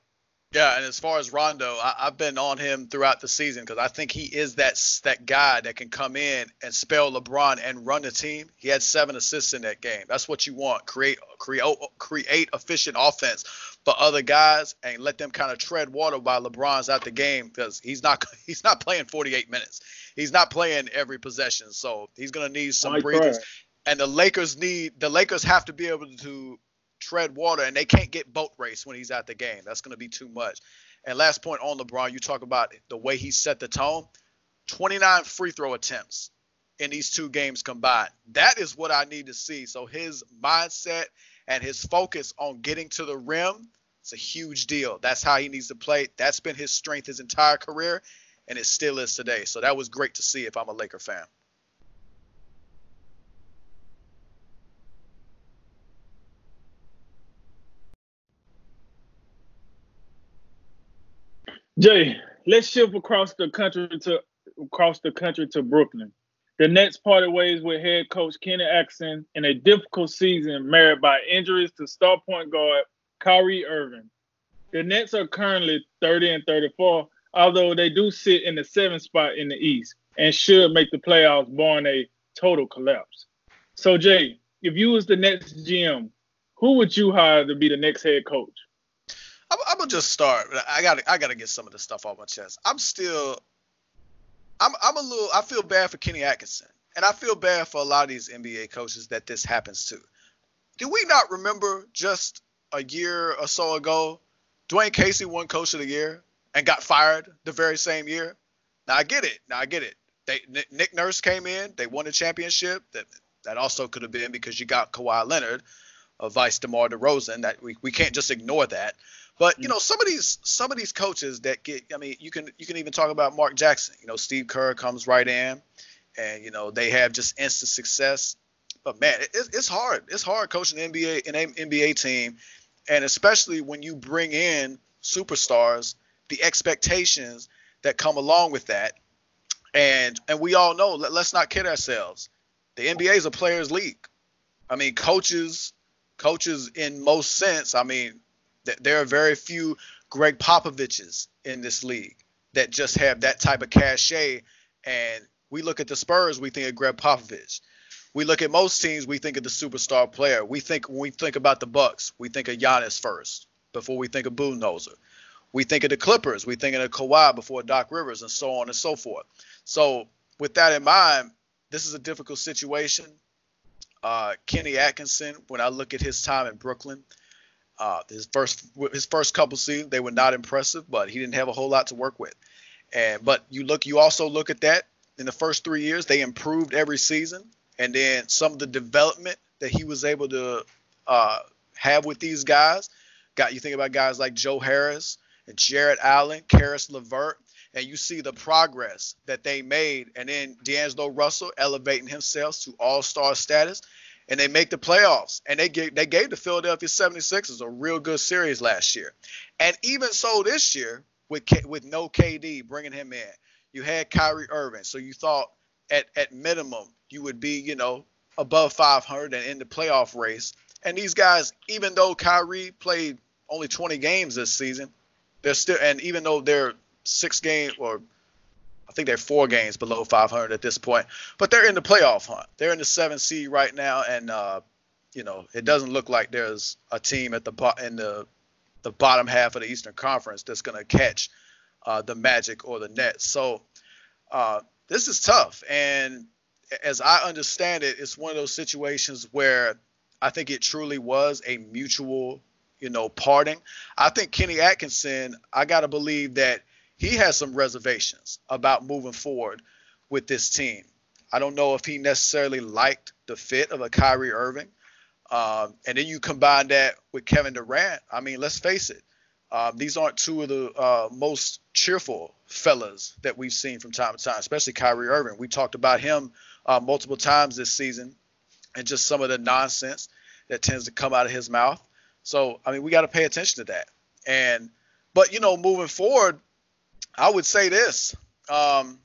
Yeah, and as far as Rondo, I, I've been on him throughout the season because I think he is that that guy that can come in and spell LeBron and run the team. He had seven assists in that game. That's what you want. Create create create efficient offense for other guys and let them kind of tread water while LeBron's out the game because he's not he's not playing 48 minutes. He's not playing every possession, so he's gonna need some Mike breathers. Brown. And the Lakers need the Lakers have to be able to tread water, and they can't get boat race when he's out the game. That's going to be too much. And last point on LeBron, you talk about the way he set the tone. 29 free throw attempts in these two games combined. That is what I need to see. So his mindset and his focus on getting to the rim, it's a huge deal. That's how he needs to play. That's been his strength his entire career, and it still is today. So that was great to see if I'm a Laker fan. Jay, let's shift across the country to across the country to Brooklyn. The Nets parted ways with head coach Kenny Atkinson in a difficult season marred by injuries to star point guard Kyrie Irving. The Nets are currently 30 and 34, although they do sit in the seventh spot in the East and should make the playoffs barring a total collapse. So Jay, if you was the Nets GM, who would you hire to be the next head coach? I'm, I'm gonna just start. I got I got to get some of this stuff off my chest. I'm still, I'm I'm a little. I feel bad for Kenny Atkinson, and I feel bad for a lot of these NBA coaches that this happens to. Do we not remember just a year or so ago, Dwane Casey won Coach of the Year and got fired the very same year? Now I get it. Now I get it. They Nick- Nurse came in. They won a championship. That that also could have been because you got Kawhi Leonard, uh, vice DeMar DeRozan. That we, we can't just ignore that. But you mm. know, some of these some of these coaches that get, I mean, you can you can even talk about Mark Jackson. You know, Steve Kerr comes right in, and you know they have just instant success. But man, it, it's hard. It's hard coaching an NBA an NBA team, and especially when you bring in superstars, the expectations that come along with that, and and we all know. Let, let's not kid ourselves. The NBA is a players' league. I mean, coaches, coaches in most sense. I mean, there are very few Gregg Popoviches in this league that just have that type of cachet. And we look at the Spurs, we think of Gregg Popovich. We look at most teams, we think of the superstar player. We think when we think about the Bucks, we think of Giannis first before we think of Budenholzer. We think of the Clippers, we think of the Kawhi before Doc Rivers, and so on and so forth. So with that in mind, this is a difficult situation. Uh, Kenny Atkinson, when I look at his time in Brooklyn, uh, his first his first couple seasons they were not impressive, but he didn't have a whole lot to work with. And but you look, you also look at that in the first three years they improved every season, and then some of the development that he was able to uh, have with these guys. Got you think about guys like Joe Harris and Jarrett Allen, Caris LeVert, and you see the progress that they made, and then D'Angelo Russell elevating himself to All-Star status, and they make the playoffs, and they gave they gave the Philadelphia 76ers a real good series last year, and even so this year with K, with no KD bringing him in, you had Kyrie Irving, so you thought at at minimum you would be you know above 500 and in the playoff race, and these guys, even though Kyrie played only 20 games this season, they're still and even though they're six games or I think they're four games below 500 at this point, but they're in the playoff hunt. They're in the seventh seed right now, and uh, you know it doesn't look like there's a team at the in the the bottom half of the Eastern Conference that's going to catch uh, the Magic or the Nets. So uh, this is tough, and as I understand it, it's one of those situations where I think it truly was a mutual, you know, parting. I think Kenny Atkinson, I got to believe that he has some reservations about moving forward with this team. I don't know if he necessarily liked the fit of a Kyrie Irving. Um, and then you combine that with Kevin Durant. I mean, let's face it. Um, these aren't two of the uh, most cheerful fellas that we've seen from time to time, especially Kyrie Irving. We talked about him uh, multiple times this season and just some of the nonsense that tends to come out of his mouth. So, I mean, we got to pay attention to that. And, but, you know, moving forward, I would say this. Um,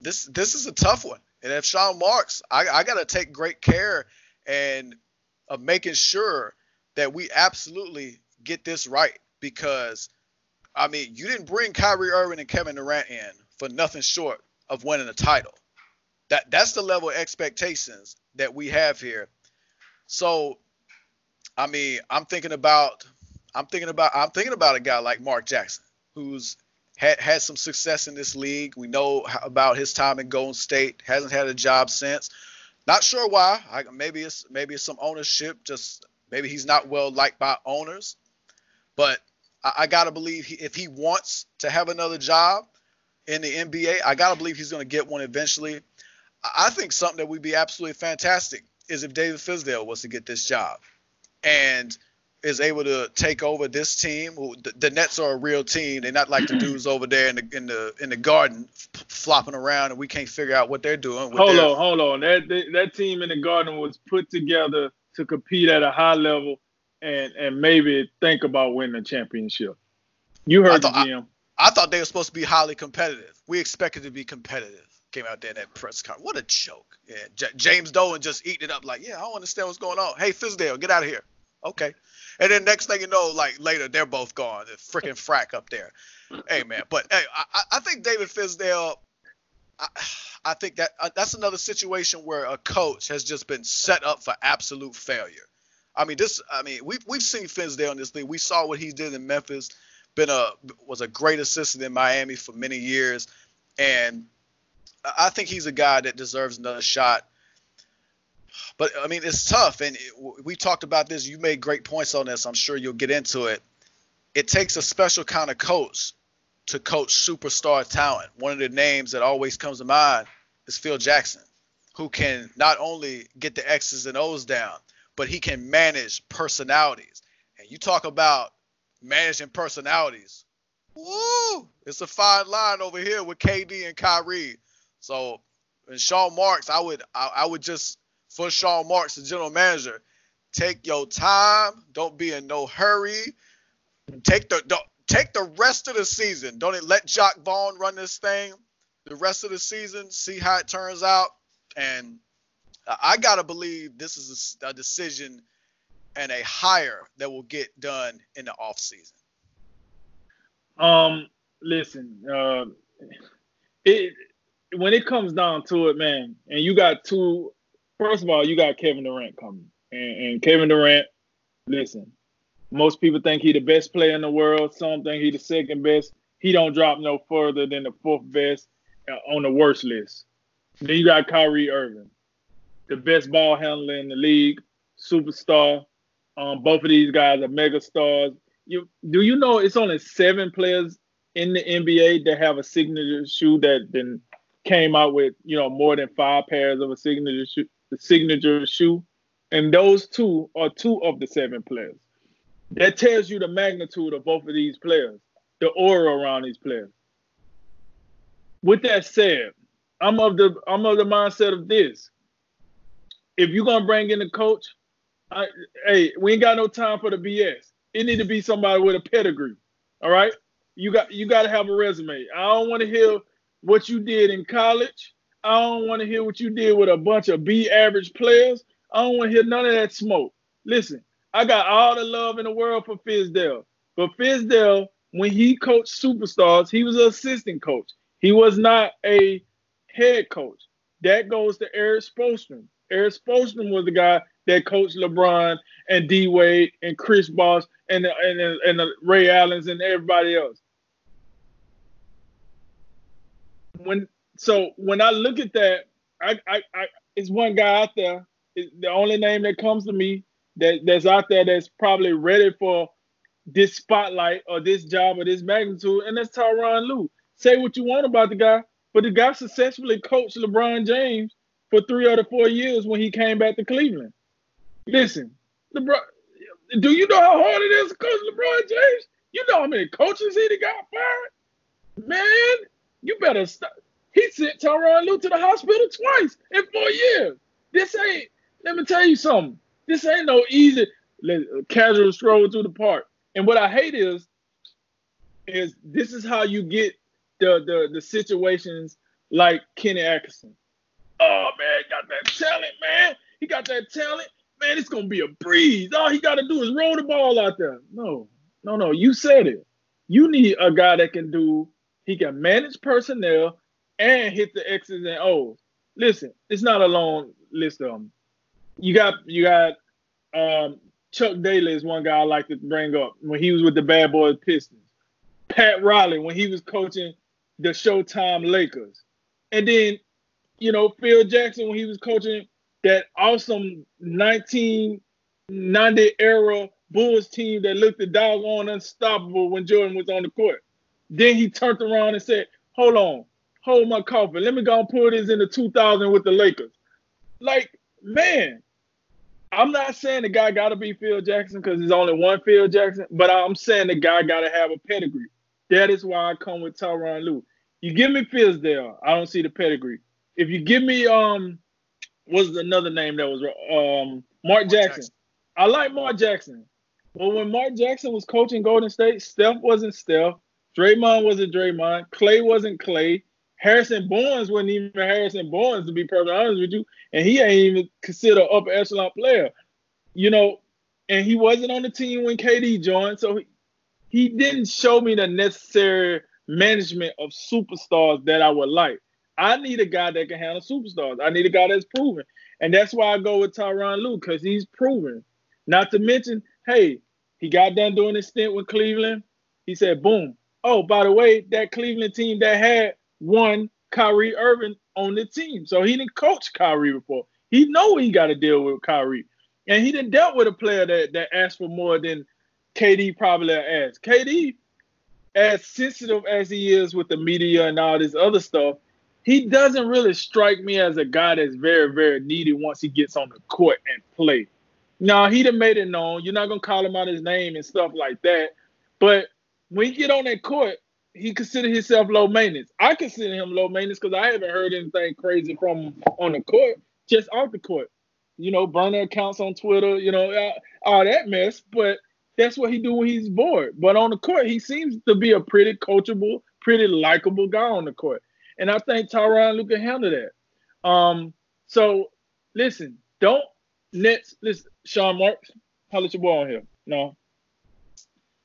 this this is a tough one, and if Sean Marks, I, I got to take great care and of making sure that we absolutely get this right because, I mean, you didn't bring Kyrie Irving and Kevin Durant in for nothing short of winning a title. That that's the level of expectations that we have here. So, I mean, I'm thinking about I'm thinking about I'm thinking about a guy like Mark Jackson, who's had had some success in this league. We know about his time in Golden State. Hasn't had a job since. Not sure why. I, maybe it's maybe it's some ownership. Just maybe he's not well liked by owners. But I, I gotta believe he, if he wants to have another job in the NBA, I gotta believe he's gonna get one eventually. I, I think something that would be absolutely fantastic is if David Fizdale was to get this job, and is able to take over this team. The, Nets are a real team. They're not like the dudes over there in the in the in the garden f- flopping around, and we can't figure out what they're doing. Hold their... on, hold on. That that team in the garden was put together to compete at a high level and and maybe think about winning a championship. You heard thought, the GM. I, I, thought they were supposed to be highly competitive. We expected to be competitive. Came out there in that press conference. What a joke. Yeah, J- James Dolan just eating it up like, yeah, I don't understand what's going on. Hey, Fizdale, get out of here. Okay. And then next thing you know, like later, they're both gone. The freaking frack up there. Hey man, but hey, I, I think David Fizdale. I, I think that uh, that's another situation where a coach has just been set up for absolute failure. I mean, this. I mean, we've we've seen Fizdale in this thing. We saw what he did in Memphis. Been a was a great assistant in Miami for many years, and I think he's a guy that deserves another shot. But I mean, it's tough, and it, we talked about this. You made great points on this. I'm sure you'll get into it. It takes a special kind of coach to coach superstar talent. One of the names that always comes to mind is Phil Jackson, who can not only get the X's and O's down, but he can manage personalities. And you talk about managing personalities. Woo! It's a fine line over here with KD and Kyrie. So, and Sean Marks, I would I, I would just for Sean Marks, the general manager. Take your time. Don't be in no hurry. Take the don't, take the rest of the season. Don't let Jacque Vaughn run this thing the rest of the season. See how it turns out. And I gotta believe this is a, a decision and a hire that will get done in the off season. Um, listen, uh, it when it comes down to it, man, and you got two first of all, you got Kevin Durant coming, and, and Kevin Durant. Listen, most people think he the best player in the world. Some think he the second best. He don't drop no further than the fourth best uh, on the worst list. Then you got Kyrie Irving, the best ball handler in the league, superstar. Um, both of these guys are mega stars. You do you know it's only seven players in the NBA that have a signature shoe that then came out with you know more than five pairs of a signature shoe, the signature shoe, and those two are two of the seven players. That tells you the magnitude of both of these players, the aura around these players. With that said, I'm of the I'm of the mindset of this. If you're gonna bring in a coach, I, hey, we ain't got no time for the BS. It need to be somebody with a pedigree. All right, you got you got to have a resume. I don't want to hear what you did in college. I don't want to hear what you did with a bunch of B average players. I don't want to hear none of that smoke. Listen, I got all the love in the world for Fizdale, but Fizdale, when he coached superstars, he was an assistant coach. He was not a head coach. That goes to Erik Spoelstra. Erik Spoelstra was the guy that coached LeBron and D Wade and Chris Bosh and and and Ray Allens and everybody else. When so when I look at that, I I, I it's one guy out there. The only name that comes to me that that's out there that's probably ready for this spotlight or this job or this magnitude, and that's Tyronn Lue. Say what you want about the guy, but the guy successfully coached LeBron James for three or four years when he came back to Cleveland. Listen, LeBron, do you know how hard it is to coach LeBron James? You know how many coaches he got fired? Man, you better stop. He sent Tyronn Lue to the hospital twice in four years. This ain't, let me tell you something. This ain't no easy casual stroll through the park. And what I hate is, is this is how you get the the, the situations like Kenny Atkinson. Oh man, got that talent, man. He got that talent man, it's gonna be a breeze. All he gotta do is roll the ball out there. No, no, no. You said it. You need a guy that can do. He can manage personnel and hit the X's and O's. Listen, it's not a long list of them. You got you got um, Chuck Daly is one guy I like to bring up when he was with the Bad Boys Pistons. Pat Riley when he was coaching the Showtime Lakers, and then you know Phil Jackson when he was coaching that awesome 1990 era Bulls team that looked the doggone unstoppable when Jordan was on the court. Then he turned around and said, Hold on, hold my coffin. Let me go and put this in the 2000 with the Lakers. Like, man, I'm not saying the guy got to be Phil Jackson because there's only one Phil Jackson, but I'm saying the guy got to have a pedigree. That is why I come with Tyronn Lue. You give me Fizdale, I don't see the pedigree. If you give me um was another name that was um, Mark Jackson. Jackson. I like Mark Jackson. But when Mark Jackson was coaching Golden State, Steph wasn't Steph. Draymond wasn't Draymond. Clay wasn't Clay. Harrison Barnes wasn't even Harrison Barnes, to be perfectly honest with you. And he ain't even considered upper echelon player. You know, and he wasn't on the team when KD joined. So he, he didn't show me the necessary management of superstars that I would like. I need a guy that can handle superstars. I need a guy that's proven. And that's why I go with Tyronn Lue, because he's proven. Not to mention, hey, he got done doing his stint with Cleveland. He said, boom. Oh, by the way, that Cleveland team that had one Kyrie Irving on the team. So he didn't coach Kyrie before. He know he got to deal with Kyrie. And he didn't dealt with a player that, that asked for more than KD probably asked. KD, as sensitive as he is with the media and all this other stuff, he doesn't really strike me as a guy that's very, very needy once he gets on the court and play. Now he done made it known. You're not gonna call him out his name and stuff like that. But when he get on that court, he consider himself low maintenance. I consider him low maintenance because I haven't heard anything crazy from him on the court, just off the court. You know, burner accounts on Twitter, you know, all that mess. But that's what he do when he's bored. But on the court, he seems to be a pretty coachable, pretty likable guy on the court. And I think Tyronn Lue can handle that. Um, so listen, don't Nets listen, Sean Marks, how your boy on here? No.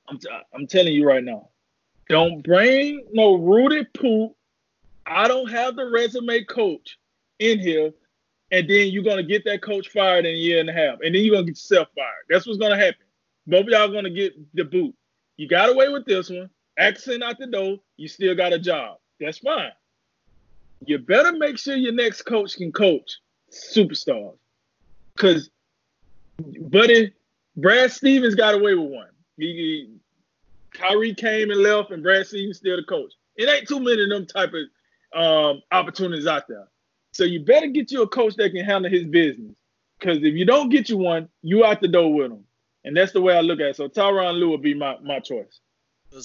I'm t- I'm telling you right now. Don't bring no rooted Poop. I don't have the resume coach in here, and then you're gonna get that coach fired in a year and a half, and then you're gonna get yourself fired. That's what's gonna happen. Both of y'all gonna get the boot. You got away with this one. Accent out the door. You still got a job. That's fine you better make sure your next coach can coach superstars. Cause buddy, Brad Stevens got away with one. He, Kyrie came and left, and Brad Stevens still the coach. It ain't too many of them type of um, opportunities out there. So you better get you a coach that can handle his business. Because if you don't get you one, you out the door with him. And that's the way I look at it. So Tyronn Lue would be my, my choice.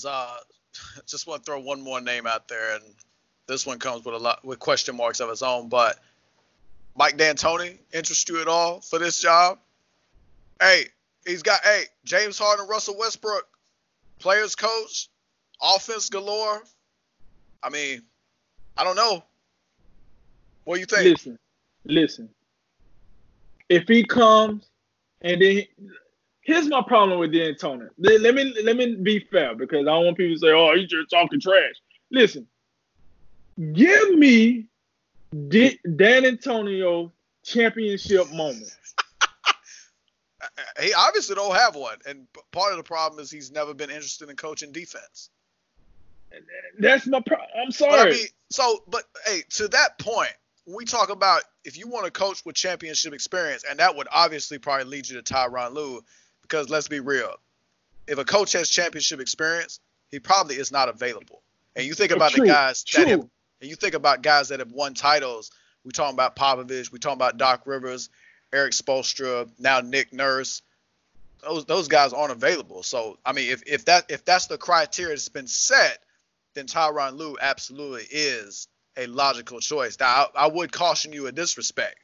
Uh, just want to throw one more name out there, and this one comes with a lot with question marks of its own. But Mike D'Antoni interest you at all for this job? Hey, he's got hey James Harden, Russell Westbrook, players coach, offense galore. I mean, I don't know. What do you think? Listen, listen. If he comes and then he, here's my problem with D'Antoni. Let me let me be fair because I don't want people to say, "Oh, he's just talking trash." Listen, give me D- D'Antoni championship moment. He obviously don't have one, and part of the problem is he's never been interested in coaching defense. That's my problem. I'm sorry. I mean, so, but hey, to that point, we talk about if you want to coach with championship experience, and that would obviously probably lead you to Tyronn Lue, because let's be real, if a coach has championship experience, he probably is not available. And you think about True, the guys that have, and you think about guys that have won titles. We talking about Popovich, we talking about Doc Rivers, Erik Spoelstra, now Nick Nurse. Those those guys aren't available. So I mean, if if that if that's the criteria that's been set, then Tyronn Lue absolutely is a logical choice. Now, I, I would caution you in this respect.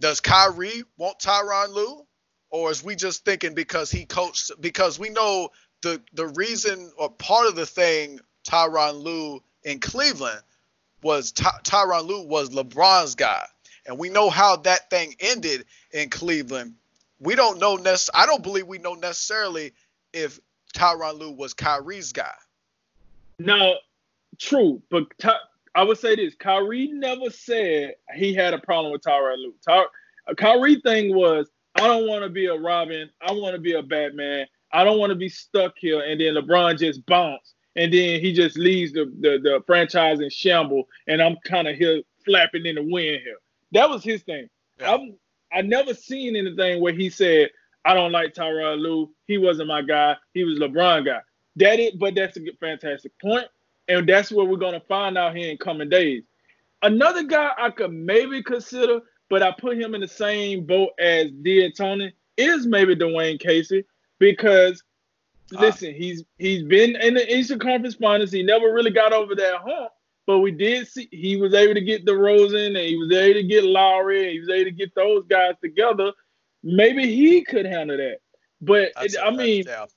Does Kyrie want Tyronn Lue, or is we just thinking because he coached? Because we know the the reason or part of the thing Tyronn Lue in Cleveland was Ty, Tyronn Lue was LeBron's guy, and we know how that thing ended in Cleveland. We don't know necess- I don't believe we know necessarily if Tyronn Lue was Kyrie's guy. Now, true, but Ty, I would say this: Kyrie never said he had a problem with Tyronn Lue. Ty, Kyrie thing was, I don't want to be a Robin. I want to be a Batman. I don't want to be stuck here. And then LeBron just bounced, and then he just leaves the the, the franchise in shamble, and I'm kind of here flapping in the wind here. That was his thing. Yeah. I'm, I never seen anything where he said, I don't like Tyronn Lue. He wasn't my guy. He was LeBron guy. That it, but that's a fantastic point, and that's what we're gonna find out here in coming days. Another guy I could maybe consider, but I put him in the same boat as D'Antoni is maybe Dwane Casey because Ah. listen, he's he's been in the Eastern Conference Finals. He never really got over that hump, but we did see he was able to get DeRozan and he was able to get Lowry and he was able to get those guys together. Maybe he could handle that. But That's- I mean, that's-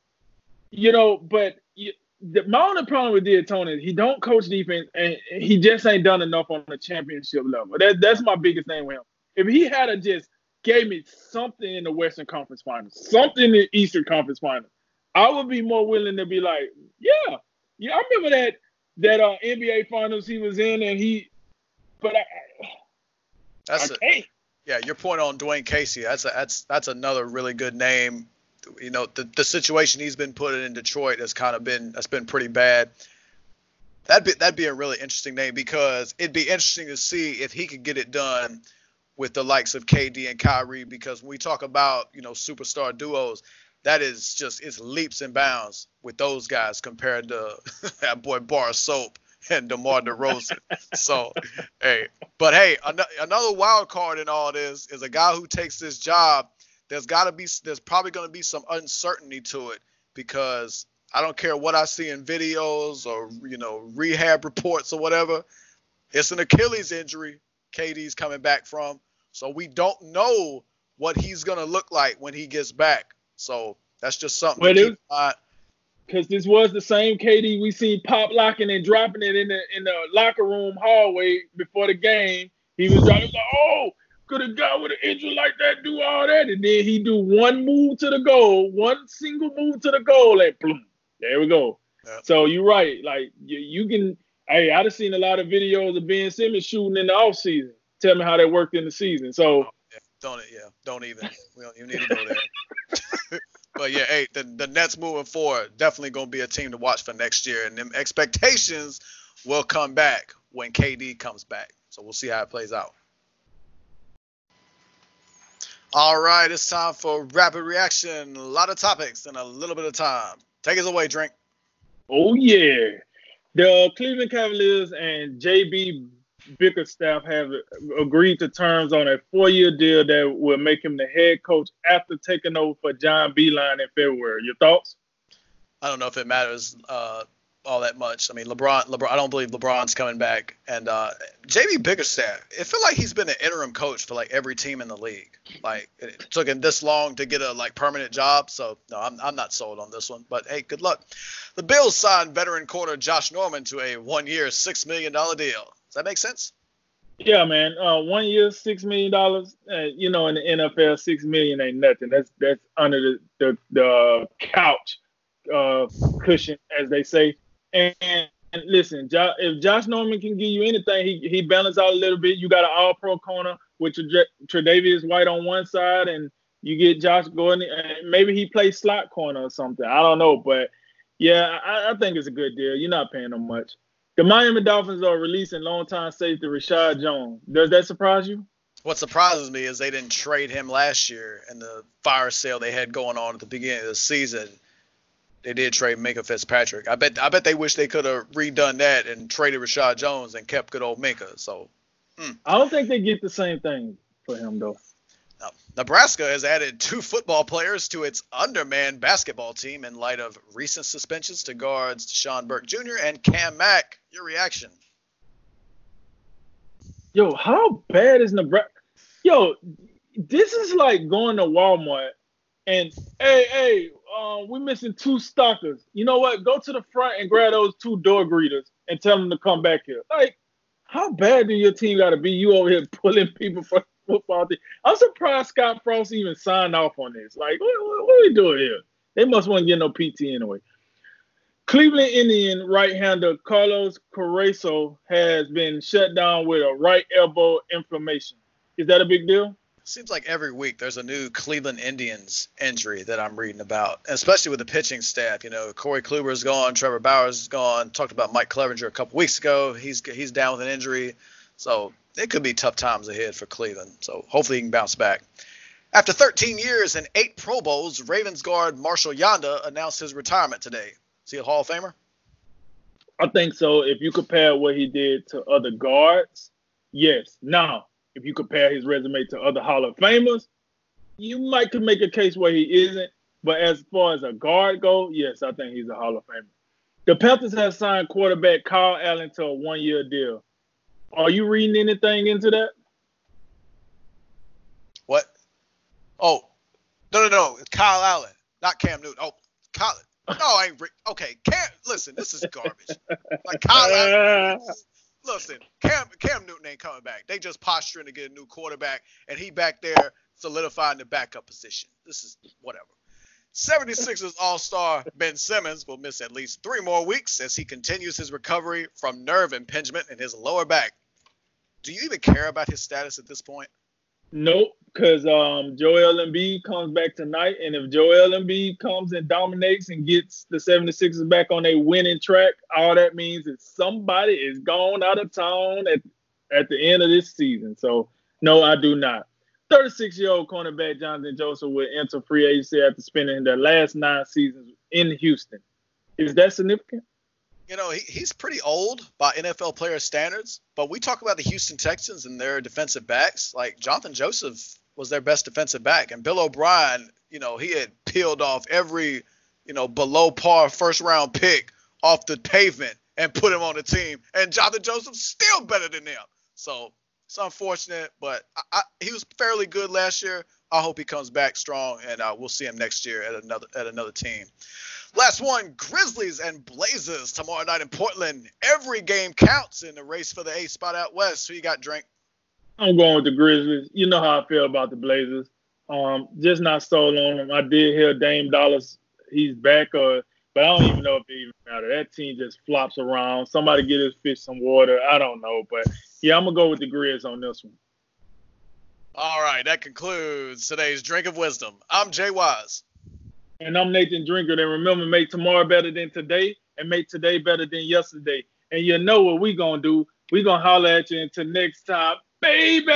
you know, but you, the, my only problem with D'Antoni is he don't coach defense and he just ain't done enough on the championship level. That that's my biggest thing with him. If he had a just gave me something in the Western Conference Finals, something in the Eastern Conference Finals, I would be more willing to be like, yeah, yeah. I remember that that uh, NBA Finals he was in, and he, but I, that's I a- yeah, your point on Dwane Casey. That's a, that's that's another really good name. You know, the the situation he's been put in in Detroit has kind of been that's been pretty bad. That'd be that'd be a really interesting name because it'd be interesting to see if he could get it done with the likes of KD and Kyrie. Because when we talk about you know superstar duos, that is just it's leaps and bounds with those guys compared to that boy Bar Soap and DeMar DeRozan. so, hey, but hey, an- another wild card in all this is a guy who takes this job. There's got to be, there's probably going to be some uncertainty to it because I don't care what I see in videos or you know rehab reports or whatever. It's an Achilles injury. KD's coming back from, so we don't know what he's going to look like when he gets back. So that's just something Well, to keep in because this was the same KD we seen pop locking and dropping it in the in the locker room hallway before the game. He was dropping like, oh, could a guy with an injury like that do all that? And then he do one move to the goal, one single move to the goal, and boom, there we go. Yeah. So you're right. Like you, you can. Hey, I've seen a lot of videos of Ben Simmons shooting in the off season. Tell me how that worked in the season. So Yeah, don't it? Yeah, don't even. We don't even need to go there. but yeah, hey, the, the Nets moving forward definitely to be a team to watch for next year, and them expectations will come back when KD comes back. So we'll see how it plays out. All right, it's time for rapid reaction. A lot of topics and a little bit of time. Take us away, drink. Oh yeah. The Cleveland Cavaliers and JB Bickerstaff have agreed to terms on a four-year deal that will make him the head coach after taking over for John Beilein in February. Your thoughts? I don't know if it matters uh, all that much. I mean, LeBron, LeBron, I don't believe LeBron's coming back. And uh, JB Bickerstaff, it feel like he's been an interim coach for like every team in the league. Like it took him this long to get a like permanent job. So no, I'm I'm not sold on this one. But hey, good luck. The Bills signed veteran corner Josh Norman to a one-year, six million dollar deal. Does that make sense? Yeah, man. Uh, one year, six million dollars. Uh, you know, in the NFL, six million ain't nothing. That's that's under the the, the couch uh, cushion, as they say. And, and listen, jo- if Josh Norman can give you anything, he he balance out a little bit. You got an All Pro corner with Tre'Davious White on one side, and you get Josh Gordon, and maybe he plays slot corner or something. I don't know, but yeah, I, I think it's a good deal. You're not paying him much. The Miami Dolphins are releasing longtime safety Reshad Jones. Does that surprise you? What surprises me is they didn't trade him last year in the fire sale they had going on at the beginning of the season they did trade Minkah Fitzpatrick. I bet I bet they wish they could have redone that and traded Reshad Jones and kept good old Minkah. So hmm. I don't think they get the same thing for him though. Nebraska has added two football players to its undermanned basketball team in light of recent suspensions to guards Dachon Burke Jr. and Cam Mack. Your reaction? Yo, how bad is Nebraska? Yo, this is like going to Walmart and hey, hey, um, we're missing two stalkers. You know what? Go to the front and grab those two door greeters and tell them to come back here. Like, how bad do your team got to be? You over here pulling people for football team. I'm surprised Scott Frost even signed off on this. Like, what, what, what are we doing here? They must want to get no PT anyway. Cleveland Indian right-hander Carlos Carrasco has been shut down with a right elbow inflammation. Is that a big deal? seems like every week there's a new Cleveland Indians injury that I'm reading about, especially with the pitching staff. You know, Corey Kluber is gone, Trevor Bauer is gone. Talked about Mike Clevinger a couple weeks ago. He's he's down with an injury, so it could be tough times ahead for Cleveland. So hopefully he can bounce back. After 13 years and eight Pro Bowls, Ravens guard Marshall Yanda announced his retirement today. Is he a Hall of Famer? I think so. If you compare what he did to other guards, yes. Now, if you compare his resume to other Hall of Famers, you might could make a case where he isn't. But as far as a guard go, yes, I think he's a Hall of Famer. The Panthers have signed quarterback Kyle Allen to a one-year deal. Are you reading anything into that? What? Oh, no, no, no. It's Kyle Allen, not Cam Newton. Oh, Kyle. No, I ain't. Re- okay, Cam. Listen, this is garbage. Like Kyle Allen. listen, Cam Cam Newton ain't coming back. They just posturing to get a new quarterback, and he back there solidifying the backup position. This is whatever. 76ers All-Star Ben Simmons will miss at least three more weeks as he continues his recovery from nerve impingement in his lower back. Do you even care about his status at this point? Nope, because um, Joel Embiid comes back tonight, and if Joel Embiid comes and dominates and gets the 76ers back on a winning track, all that means is somebody is gone out of town at, at the end of this season. So, no, I do not. 36 year old cornerback Johnathan Joseph will enter free agency after spending the last nine seasons in Houston. Is that significant? You know, he, he's pretty old by NFL player standards, but we talk about the Houston Texans and their defensive backs. Like Johnathan Joseph was their best defensive back, and Bill O'Brien, you know, he had peeled off every, you know, below par first round pick off the pavement and put him on the team, and Johnathan Joseph's still better than them. So it's unfortunate, but I, I, he was fairly good last year. I hope he comes back strong, and uh, we'll see him next year at another at another team. Last one, Grizzlies and Blazers tomorrow night in Portland. Every game counts in the race for the eighth spot out west. Who you got, Drink? I'm going with the Grizzlies. You know how I feel about the Blazers. Um, just not sold on them. I did hear Dame Dollars, he's back, or but I don't even know if it even matter. That team just flops around. Somebody get his fish some water. I don't know, but yeah, I'm gonna go with the Grizz on this one. All right, that concludes today's drink of wisdom. I'm Jay Wise. And I'm Nathan Drinker. And remember, make tomorrow better than today and make today better than yesterday. And you know what we going to do. we going to holler at you until next time, baby.